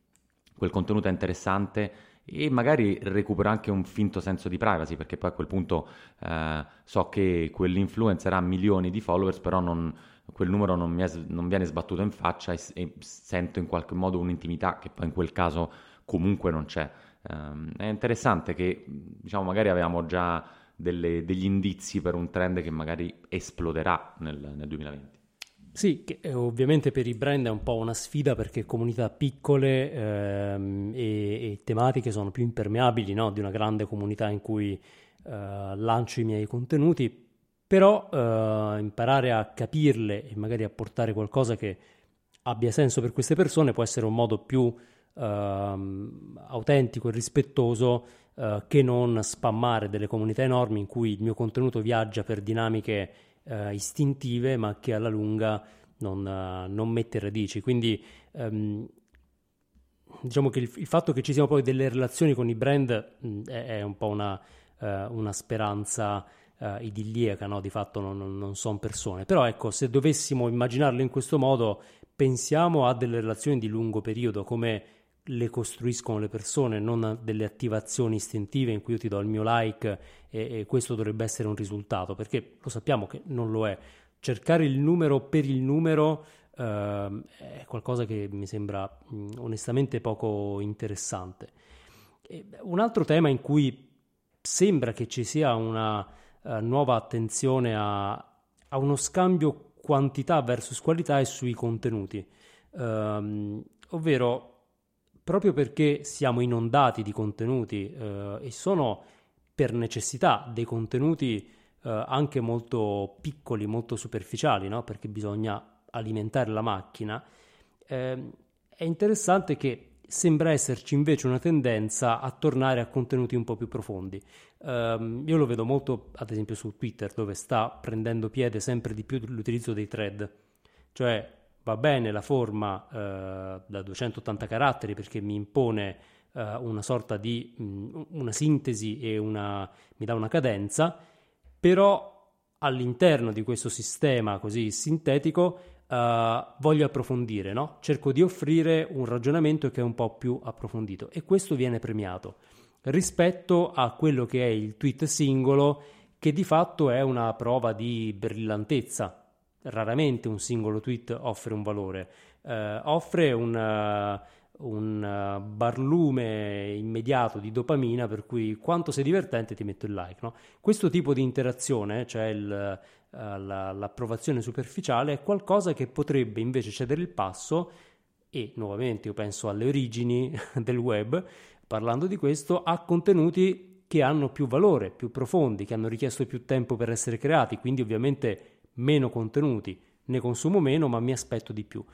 quel contenuto è interessante e magari recupero anche un finto senso di privacy perché poi a quel punto eh, so che quell'influencer ha milioni di followers però non, quel numero non, è, non, viene sbattuto in faccia e, e, sento in qualche modo un'intimità che poi in quel caso comunque non c'è. Um, è interessante che diciamo magari avevamo già delle, degli indizi per un trend che magari esploderà nel, nel 2020. Sì, che eh, ovviamente per i brand è un po' una sfida perché comunità piccole ehm, e, e, tematiche sono più impermeabili no? di una grande comunità in cui eh, lancio i miei contenuti, però eh, imparare a capirle e magari a portare qualcosa che abbia senso per queste persone può essere un modo più ehm, autentico e rispettoso eh, che non spammare delle comunità enormi in cui il mio contenuto viaggia per dinamiche uh, istintive ma che alla lunga non, uh, non mette radici. Quindi um, diciamo che il, il, fatto che ci siano poi delle relazioni con i brand mh, è, è, un po' una, una speranza idilliaca, no? di fatto non, non sono persone. Però ecco, se dovessimo immaginarlo in questo modo, pensiamo a delle relazioni di lungo periodo come le costruiscono le persone, non delle attivazioni istintive in cui io ti do il mio like e, e, questo dovrebbe essere un risultato, perché lo sappiamo che non lo è. Cercare il numero per il numero eh, è qualcosa che mi sembra mh, onestamente poco interessante. E un altro tema in cui sembra che ci sia una uh, nuova attenzione a, a, uno scambio quantità versus qualità è sui contenuti, um, ovvero proprio perché siamo inondati di contenuti eh, e sono per necessità dei contenuti eh, anche molto piccoli, molto superficiali, no? perché bisogna alimentare la macchina, eh, è interessante che sembra esserci invece una tendenza a tornare a contenuti un po' più profondi. Um, io lo vedo molto, ad esempio, su Twitter, dove sta prendendo piede sempre di più l'utilizzo dei thread, cioè va bene la forma eh, da 280 caratteri perché mi impone eh, una sorta di mh, mm, una sintesi e una, mi dà una cadenza, però all'interno di questo sistema così sintetico uh, voglio approfondire, no? cerco di offrire un ragionamento che è un po' più approfondito e questo viene premiato rispetto a quello che è il tweet singolo che di fatto è una prova di brillantezza. Raramente un singolo tweet offre un valore, uh, offre un, uh, un barlume immediato di dopamina per cui quanto sei divertente ti metto il like. No? Questo tipo di interazione, cioè il, la, l'approvazione superficiale è qualcosa che potrebbe invece cedere il passo e nuovamente io penso alle origini del web, parlando di questo, a contenuti che hanno più valore, più profondi, che hanno richiesto più tempo per essere creati, quindi ovviamente meno contenuti, ne consumo meno ma mi aspetto di più.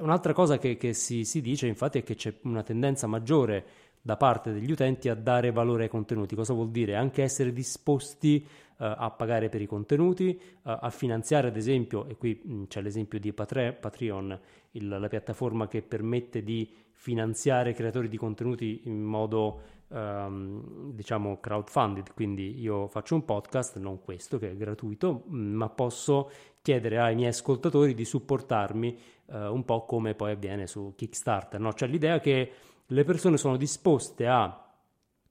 Un'altra cosa che, che si, si dice infatti è che c'è una tendenza maggiore da parte degli utenti a dare valore ai contenuti. Cosa vuol dire? Anche essere disposti uh, a pagare per i contenuti, uh, a finanziare ad esempio, e qui mh, c'è l'esempio di Patre- Patreon, il, la piattaforma che permette di finanziare creatori di contenuti in modo um, diciamo crowdfunded, quindi io faccio un podcast, non questo che è gratuito, ma posso chiedere ai miei ascoltatori di supportarmi uh, un po' come poi avviene su Kickstarter, no? cioè l'idea che le persone sono disposte a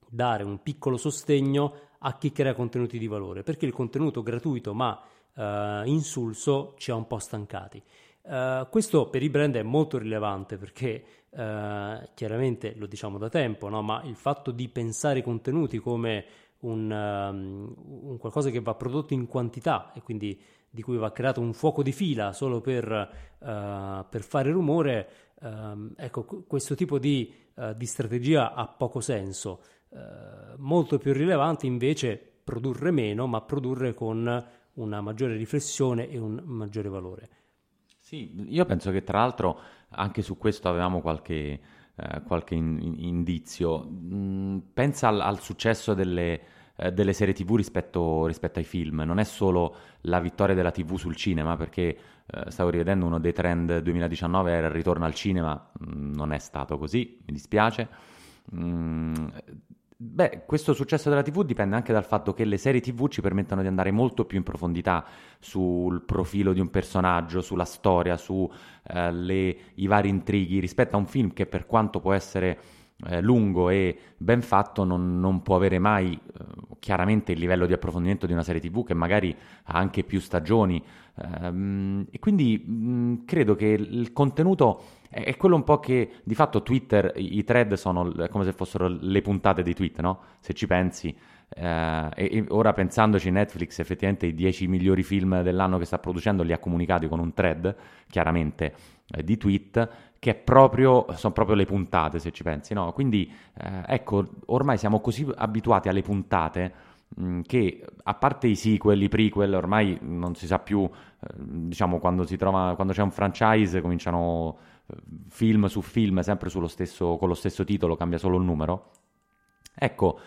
dare un piccolo sostegno a chi crea contenuti di valore, perché il contenuto gratuito ma uh, insulso ci ha un po' stancati. Uh, questo per i brand è molto rilevante perché uh, chiaramente lo diciamo da tempo, no? ma il fatto di pensare i contenuti come un, um, un, qualcosa che va prodotto in quantità e quindi di cui va creato un fuoco di fila solo per, uh, per fare rumore, um, ecco, questo tipo di, di, strategia ha poco senso. molto più rilevante invece produrre meno, ma produrre con una maggiore riflessione e un maggiore valore. Sì, io penso che tra l'altro anche su questo avevamo qualche, eh, qualche in, in, indizio. Mm, pensa al, al successo delle, eh, delle, serie TV rispetto, rispetto, ai film. Non è solo la vittoria della TV sul cinema, perché eh, stavo rivedendo uno dei trend 2019 era il ritorno al cinema, mm, non è stato così, mi dispiace. Mm, Beh, questo successo della TV dipende anche dal fatto che le serie TV ci permettono di andare molto più in profondità sul profilo di un personaggio, sulla storia, sui eh, vari intrighi rispetto a un film che per quanto può essere eh, lungo e ben fatto non, non può avere mai eh, chiaramente il livello di approfondimento di una serie TV che magari ha anche più stagioni. Ehm, e quindi mh, credo che il contenuto è quello un po' che di fatto Twitter, i thread sono come se fossero le puntate di tweet, no? Se ci pensi. Eh, e, ora pensandoci, Netflix effettivamente i 10 migliori film dell'anno che sta producendo li ha comunicati con un thread, chiaramente eh, di tweet, che proprio, sono proprio le puntate, se ci pensi, no? Quindi eh, ecco, ormai siamo così abituati alle puntate mm, che a parte i sequel, i prequel, ormai non si sa più, eh, diciamo, quando, si trova, quando c'è un franchise cominciano film su film, sempre stesso, con lo stesso titolo, cambia solo il numero. Ecco,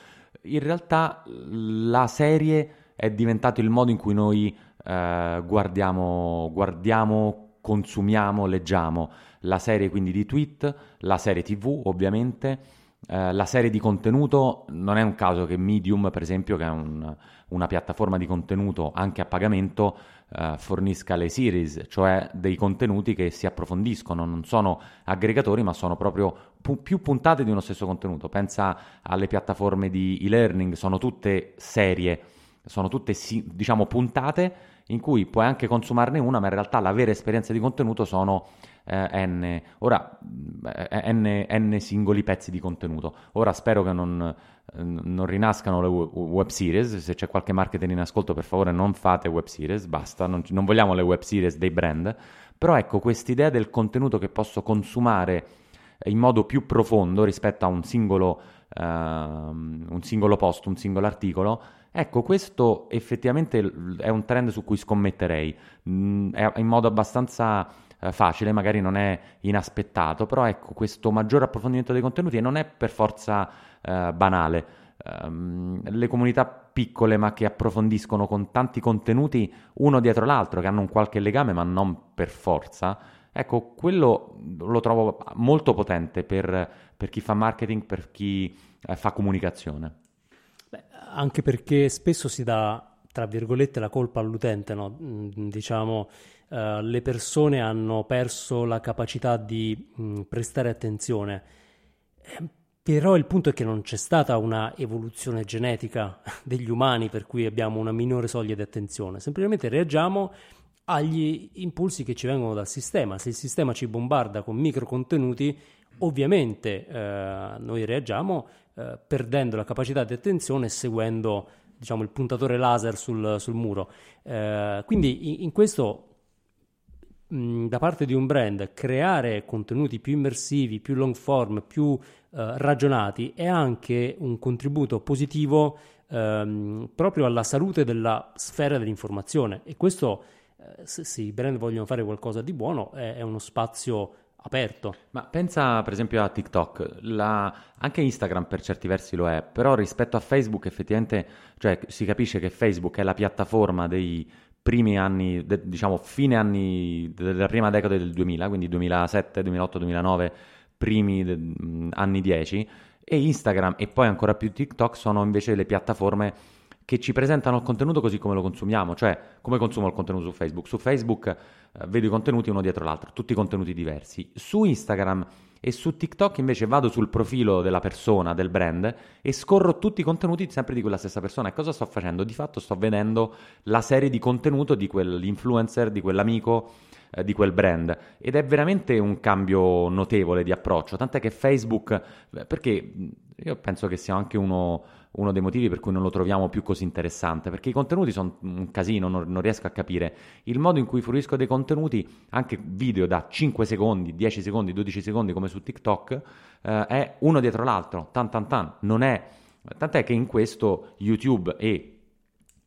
in realtà la serie è diventato il modo in cui noi eh, guardiamo, guardiamo, consumiamo, leggiamo la serie quindi di tweet, la serie tv ovviamente, eh, la serie di contenuto, non è un caso che Medium per esempio, che è un, una piattaforma di contenuto anche a pagamento, uh, fornisca le series, cioè dei contenuti che si approfondiscono, non sono aggregatori ma sono proprio pu- più puntate di uno stesso contenuto. Pensa alle piattaforme di e-learning, sono tutte serie, sono tutte diciamo puntate in cui puoi anche consumarne una, ma in realtà la vera esperienza di contenuto sono eh, n, ora, eh, n, n, singoli pezzi di contenuto. Ora spero che non, non rinascano le web series, se c'è qualche marketing in ascolto per favore non fate web series, basta, non, non vogliamo le web series dei brand, però ecco quest'idea del contenuto che posso consumare in modo più profondo rispetto a un singolo, uh, un singolo post, un singolo articolo, ecco questo effettivamente è un trend su cui scommetterei, mm, in modo abbastanza uh, facile, magari non è inaspettato, però ecco questo maggiore approfondimento dei contenuti non è per forza eh, banale. Um, le comunità piccole ma che approfondiscono con tanti contenuti uno dietro l'altro, che hanno un qualche legame ma non per forza, ecco, quello lo trovo molto potente per, per chi fa marketing, per chi eh, fa comunicazione. Beh, anche perché spesso si dà, tra virgolette, la colpa all'utente, no? Mm, diciamo, uh, le persone hanno perso la capacità di mh, prestare attenzione. Eh, però il punto è che non c'è stata una evoluzione genetica degli umani per cui abbiamo una minore soglia di attenzione, semplicemente reagiamo agli impulsi che ci vengono dal sistema. Se il sistema ci bombarda con micro contenuti, ovviamente eh, noi reagiamo eh, perdendo la capacità di attenzione e seguendo diciamo, il puntatore laser sul, sul muro. Eh, quindi in, in questo da parte di un brand creare contenuti più immersivi, più long form, più eh, ragionati è anche un contributo positivo ehm, proprio alla salute della sfera dell'informazione e questo eh, se, se, i brand vogliono fare qualcosa di buono è, è uno spazio aperto. Ma pensa per esempio a TikTok, la... anche Instagram per certi versi lo è, però rispetto a Facebook effettivamente cioè, si capisce che Facebook è la piattaforma dei primi anni, de, diciamo fine anni della prima decade del 2000, quindi 2007, 2008, 2009, primi de, anni 10, e Instagram e poi ancora più TikTok sono invece le piattaforme che ci presentano il contenuto così come lo consumiamo, cioè come consumo il contenuto su Facebook. Su Facebook eh, vedo i contenuti uno dietro l'altro, tutti contenuti diversi. Su Instagram e su TikTok invece vado sul profilo della persona, del brand e scorro tutti i contenuti sempre di quella stessa persona. E cosa sto facendo? Di fatto sto vedendo la serie di contenuto di quell'influencer, di quell'amico, eh, di quel brand. Ed è veramente un cambio notevole di approccio, tant'è che Facebook, eh, perché io penso che sia anche uno uno dei motivi per cui non lo troviamo più così interessante, perché i contenuti sono un casino, non, non, riesco a capire. Il modo in cui fruisco dei contenuti, anche video da 5 secondi, 10 secondi, 12 secondi come su TikTok, eh, è uno dietro l'altro, tan tan tan, non è... Tant'è che in questo YouTube e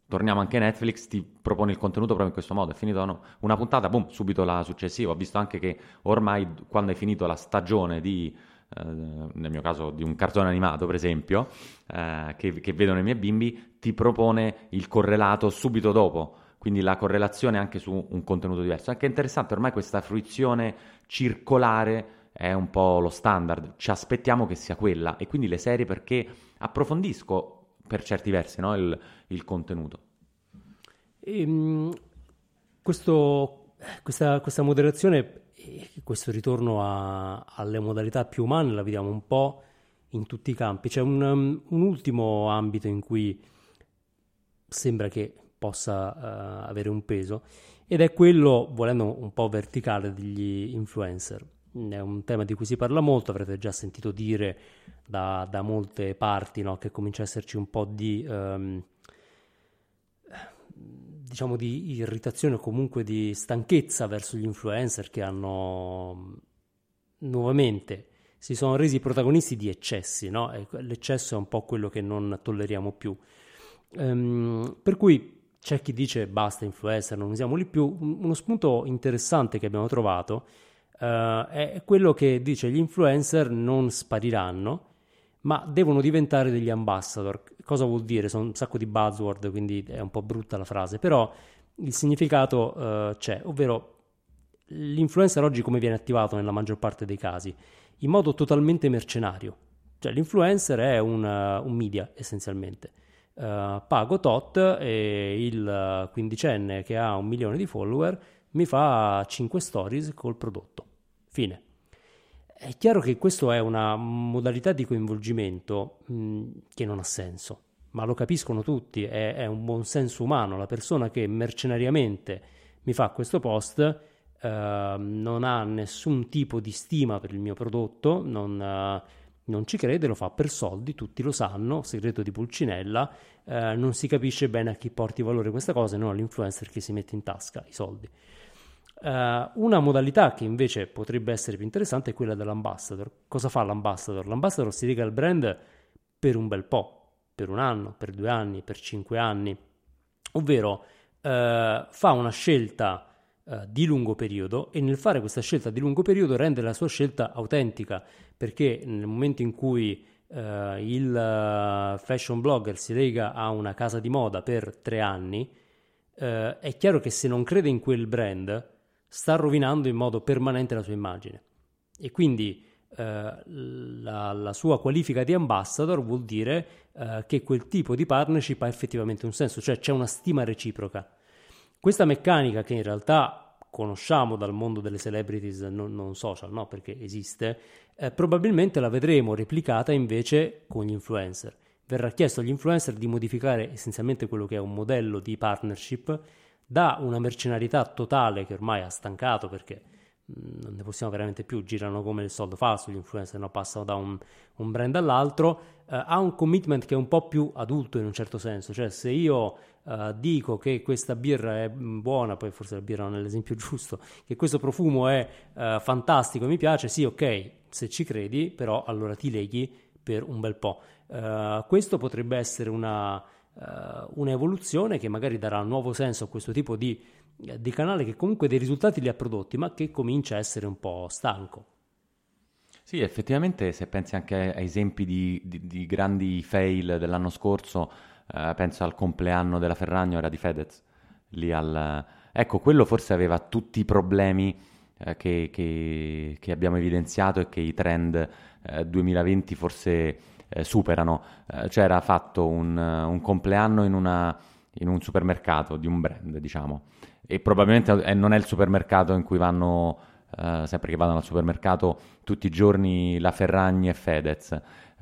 torniamo anche a Netflix, ti propone il contenuto proprio in questo modo. È finito no? una puntata, boom, subito la successiva. Ho visto anche che ormai quando hai finito la stagione di nel mio caso di un cartone animato per esempio, eh, che, che vedono i miei bimbi, ti propone il correlato subito dopo, quindi la correlazione anche su un contenuto diverso. Anche interessante, ormai questa fruizione circolare è un po' lo standard, ci aspettiamo che sia quella e quindi le serie perché approfondisco per certi versi no, il, il, contenuto. E, ehm, questo, questa, questa moderazione questo ritorno a, alle modalità più umane la vediamo un po' in tutti i campi. C'è un, um, un ultimo ambito in cui sembra che possa uh, avere un peso ed è quello, volendo un po' verticale, degli influencer. È un tema di cui si parla molto, avrete già sentito dire da, da molte parti no, che comincia a esserci un po' di... Um, diciamo di irritazione o comunque di stanchezza verso gli influencer che hanno nuovamente si sono resi protagonisti di eccessi, no? l'eccesso è un po' quello che non tolleriamo più. Um, per cui c'è chi dice basta influencer, non usiamoli più. Uno spunto interessante che abbiamo trovato uh, è quello che dice gli influencer non spariranno, ma devono diventare degli ambassador. Cosa vuol dire? Sono un sacco di buzzword, quindi è un po' brutta la frase, però il significato uh, c'è, ovvero l'influencer oggi come viene attivato nella maggior parte dei casi? In modo totalmente mercenario. Cioè l'influencer è un, uh, un media essenzialmente. Uh, pago tot e il quindicenne che ha un milione di follower mi fa 5 stories col prodotto. Fine. È chiaro che questa è una modalità di coinvolgimento mh, che non ha senso, ma lo capiscono tutti, è, è, un buon senso umano. La persona che mercenariamente mi fa questo post eh, non ha nessun tipo di stima per il mio prodotto, non, eh, non, ci crede, lo fa per soldi, tutti lo sanno, segreto di Pulcinella, eh, non si capisce bene a chi porti valore questa cosa non all'influencer che si mette in tasca i soldi. Uh, una modalità che invece potrebbe essere più interessante è quella dell'ambassador. Cosa fa l'ambassador? L'ambassador si lega al brand per un bel po', per un anno, per due anni, per cinque anni, ovvero uh, fa una scelta uh, di lungo periodo e nel fare questa scelta di lungo periodo rende la sua scelta autentica perché nel momento in cui il fashion blogger si lega a una casa di moda per tre anni, è chiaro che se non crede in quel brand sta rovinando in modo permanente la sua immagine. E quindi eh, la, la, sua qualifica di ambassador vuol dire eh, che quel tipo di partnership ha effettivamente un senso, cioè c'è una stima reciproca. Questa meccanica che in realtà conosciamo dal mondo delle celebrities non, non social, no? perché esiste, eh, probabilmente la vedremo replicata invece con gli influencer. Verrà chiesto agli influencer di modificare essenzialmente quello che è un modello di partnership da una mercenarietà totale che ormai ha stancato perché non ne possiamo veramente più, girano come il soldo falso gli influencer, no? passano da un, un brand all'altro, eh, ha un commitment che è un po' più adulto in un certo senso, cioè se io eh, dico che questa birra è buona, poi forse la birra non è l'esempio giusto, che questo profumo è eh, fantastico, mi piace, sì ok, se ci credi, però allora ti leghi per un bel po'. Uh, questo potrebbe essere una, uh, un'evoluzione che magari darà nuovo senso a questo tipo di, uh, di, canale che comunque dei risultati li ha prodotti, ma che comincia a essere un po' stanco. Sì, effettivamente se pensi anche a esempi di, di, di grandi fail dell'anno scorso, eh, penso al compleanno della Ferragno, era di Fedez, lì al... Ecco, quello forse aveva tutti i problemi eh, che, che, che, abbiamo evidenziato e che i trend 2020 forse eh, superano. Eh, cioè era fatto un, un compleanno in, una, in, un supermercato di un brand, diciamo, e probabilmente non è il supermercato in cui vanno, eh, sempre che vanno al supermercato, tutti i giorni la Ferragni e Fedez. Eh,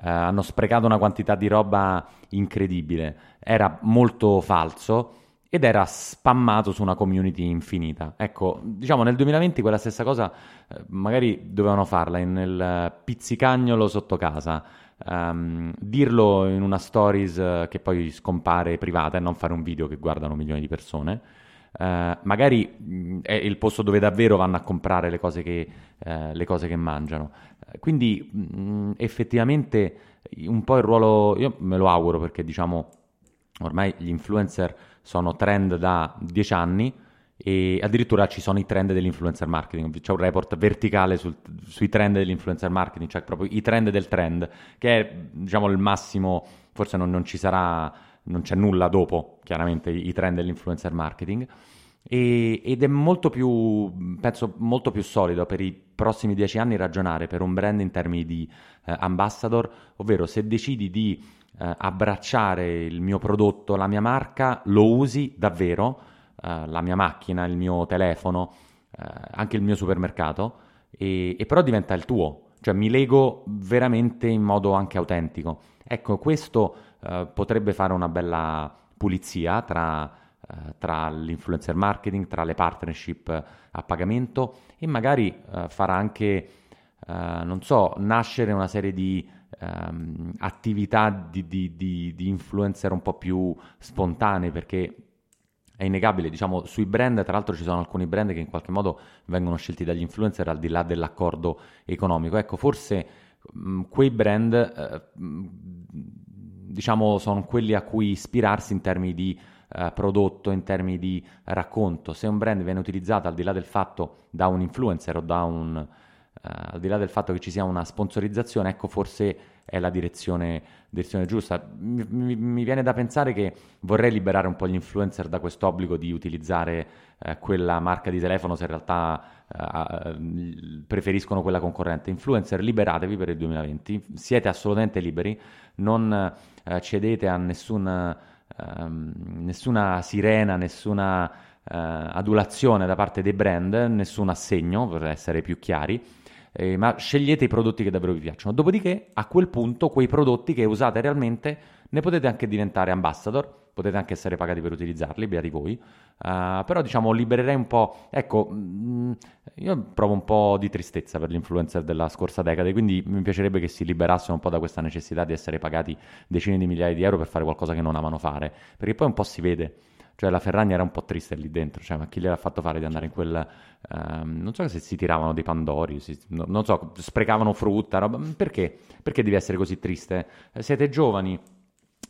hanno sprecato una quantità di roba incredibile, era molto falso ed era spammato su una community infinita. Ecco, diciamo nel 2020 quella stessa cosa eh, magari dovevano farla nel pizzicagnolo sotto casa, um, dirlo in una stories uh, che poi scompare privata e non fare un video che guardano milioni di persone. Uh, magari mh, mm, è il posto dove davvero vanno a comprare le cose che, uh, le cose che mangiano. quindi mh, mm, effettivamente un po' il ruolo, io me lo auguro perché diciamo ormai gli influencer sono trend da dieci anni e addirittura ci sono i trend dell'influencer marketing, c'è un report verticale sul, sui trend dell'influencer marketing, cioè proprio i trend del trend, che è diciamo il massimo, forse non, non ci sarà, non c'è nulla dopo chiaramente i, trend dell'influencer marketing. E, ed è molto più, penso, molto più solido per i prossimi dieci anni ragionare per un brand in termini di eh, ambassador, ovvero se decidi di eh, abbracciare il mio prodotto, la mia marca, lo usi davvero, eh, la mia macchina, il mio telefono, eh, anche il mio supermercato, e, e, però diventa il tuo, cioè mi lego veramente in modo anche autentico. Ecco, questo eh, potrebbe fare una bella pulizia tra, eh, tra, l'influencer marketing, tra le partnership a pagamento e magari farà anche, non so, nascere una serie di Um, attività di, di, di, di, influencer un po' più spontanee perché è innegabile, diciamo, sui brand, tra l'altro ci sono alcuni brand che in qualche modo vengono scelti dagli influencer al di là dell'accordo economico. Ecco, forse mh, quei brand, eh, diciamo, sono quelli a cui ispirarsi in termini di eh, prodotto, in termini di racconto. Se un brand viene utilizzato al di là del fatto da un influencer o da un... Uh, al di là del fatto che ci sia una sponsorizzazione, ecco forse è la direzione, direzione giusta. Mi, mi, mi, viene da pensare che vorrei liberare un po' gli influencer da questo obbligo di utilizzare eh, quella marca di telefono se in realtà eh, preferiscono quella concorrente. Influencer, liberatevi per il 2020, siete assolutamente liberi, non eh, cedete a nessun, ehm, nessuna sirena, nessuna eh, adulazione da parte dei brand, nessun assegno, per essere più chiari eh, ma scegliete i prodotti che davvero vi piacciono. Dopodiché, a quel punto, quei prodotti che usate realmente ne potete anche diventare ambassador, potete anche essere pagati per utilizzarli, beati voi, uh, però diciamo libererei un po', ecco, mh, mm, io provo un po' di tristezza per l'influencer della scorsa decade, quindi mi piacerebbe che si liberassero un po' da questa necessità di essere pagati decine di migliaia di euro per fare qualcosa che non amano fare, perché poi un po' si vede cioè la Ferragni era un po' triste lì dentro, cioè ma chi gliel'ha fatto fare di andare in quel... Um, non so se si tiravano dei pandori, si, no, non so, sprecavano frutta, roba, perché? Perché devi essere così triste? Eh, siete giovani,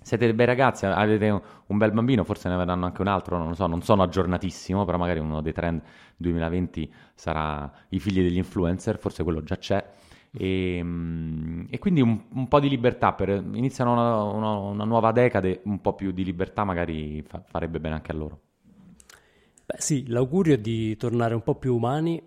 siete dei bei ragazzi, avete un, bel bambino, forse ne avranno anche un altro, non lo so, non sono aggiornatissimo, però magari uno dei trend 2020 sarà i figli degli influencer, forse quello già c'è. E, ehm, e quindi un, un, po' di libertà, per, iniziano una, una, una, nuova decade, un po' più di libertà magari fa, farebbe bene anche a loro. Beh sì, l'augurio è di tornare un po' più umani,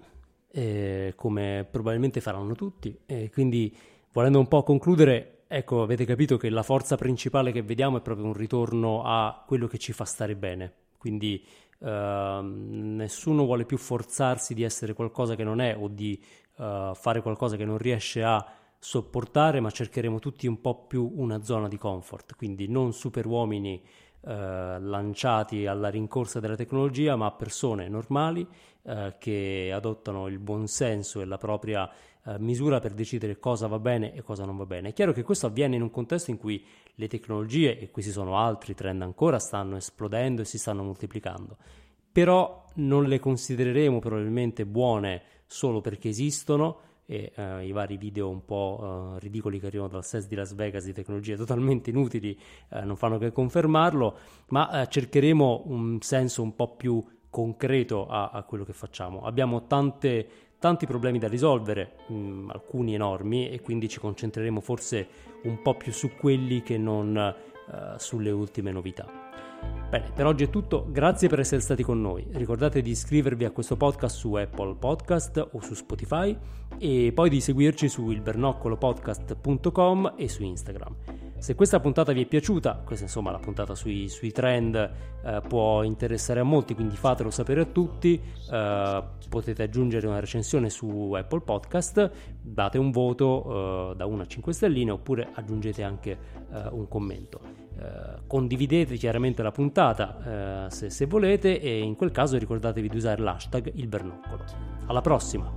eh, come probabilmente faranno tutti, e quindi volendo un po' concludere, ecco, avete capito che la forza principale che vediamo è proprio un ritorno a quello che ci fa stare bene, quindi Uh, nessuno vuole più forzarsi di essere qualcosa che non è o di uh, fare qualcosa che non riesce a sopportare, ma cercheremo tutti un po' più una zona di comfort, quindi non superuomini uh, lanciati alla rincorsa della tecnologia, ma persone normali che adottano il buonsenso e la propria misura per decidere cosa va bene e cosa non va bene. È chiaro che questo avviene in un contesto in cui le tecnologie, e questi sono altri trend ancora, stanno esplodendo e si stanno moltiplicando. Però non le considereremo probabilmente buone solo perché esistono e uh, i vari video un po' uh, ridicoli che arrivano dal SES di Las Vegas di tecnologie totalmente inutili uh, non fanno che confermarlo, ma cercheremo un senso un po' più concreto a, a quello che facciamo. Abbiamo tante tanti problemi da risolvere, mh, mm, alcuni enormi, e quindi ci concentreremo forse un po' più su quelli che non uh, sulle ultime novità. Bene, per oggi è tutto, grazie per essere stati con noi. Ricordate di iscrivervi a questo podcast su Apple Podcast o su Spotify e poi di seguirci su ilbernoccolopodcast.com e su Instagram. Se questa puntata vi è piaciuta, questa insomma la puntata sui, sui trend eh, può interessare a molti, quindi fatelo sapere a tutti, eh, potete aggiungere una recensione su Apple Podcast, date un voto eh, da 1 a 5 stelline oppure aggiungete anche eh, un commento. Condividete chiaramente la puntata eh, se, se, volete e in quel caso ricordatevi di usare l'hashtag il bernoccolo. Alla prossima!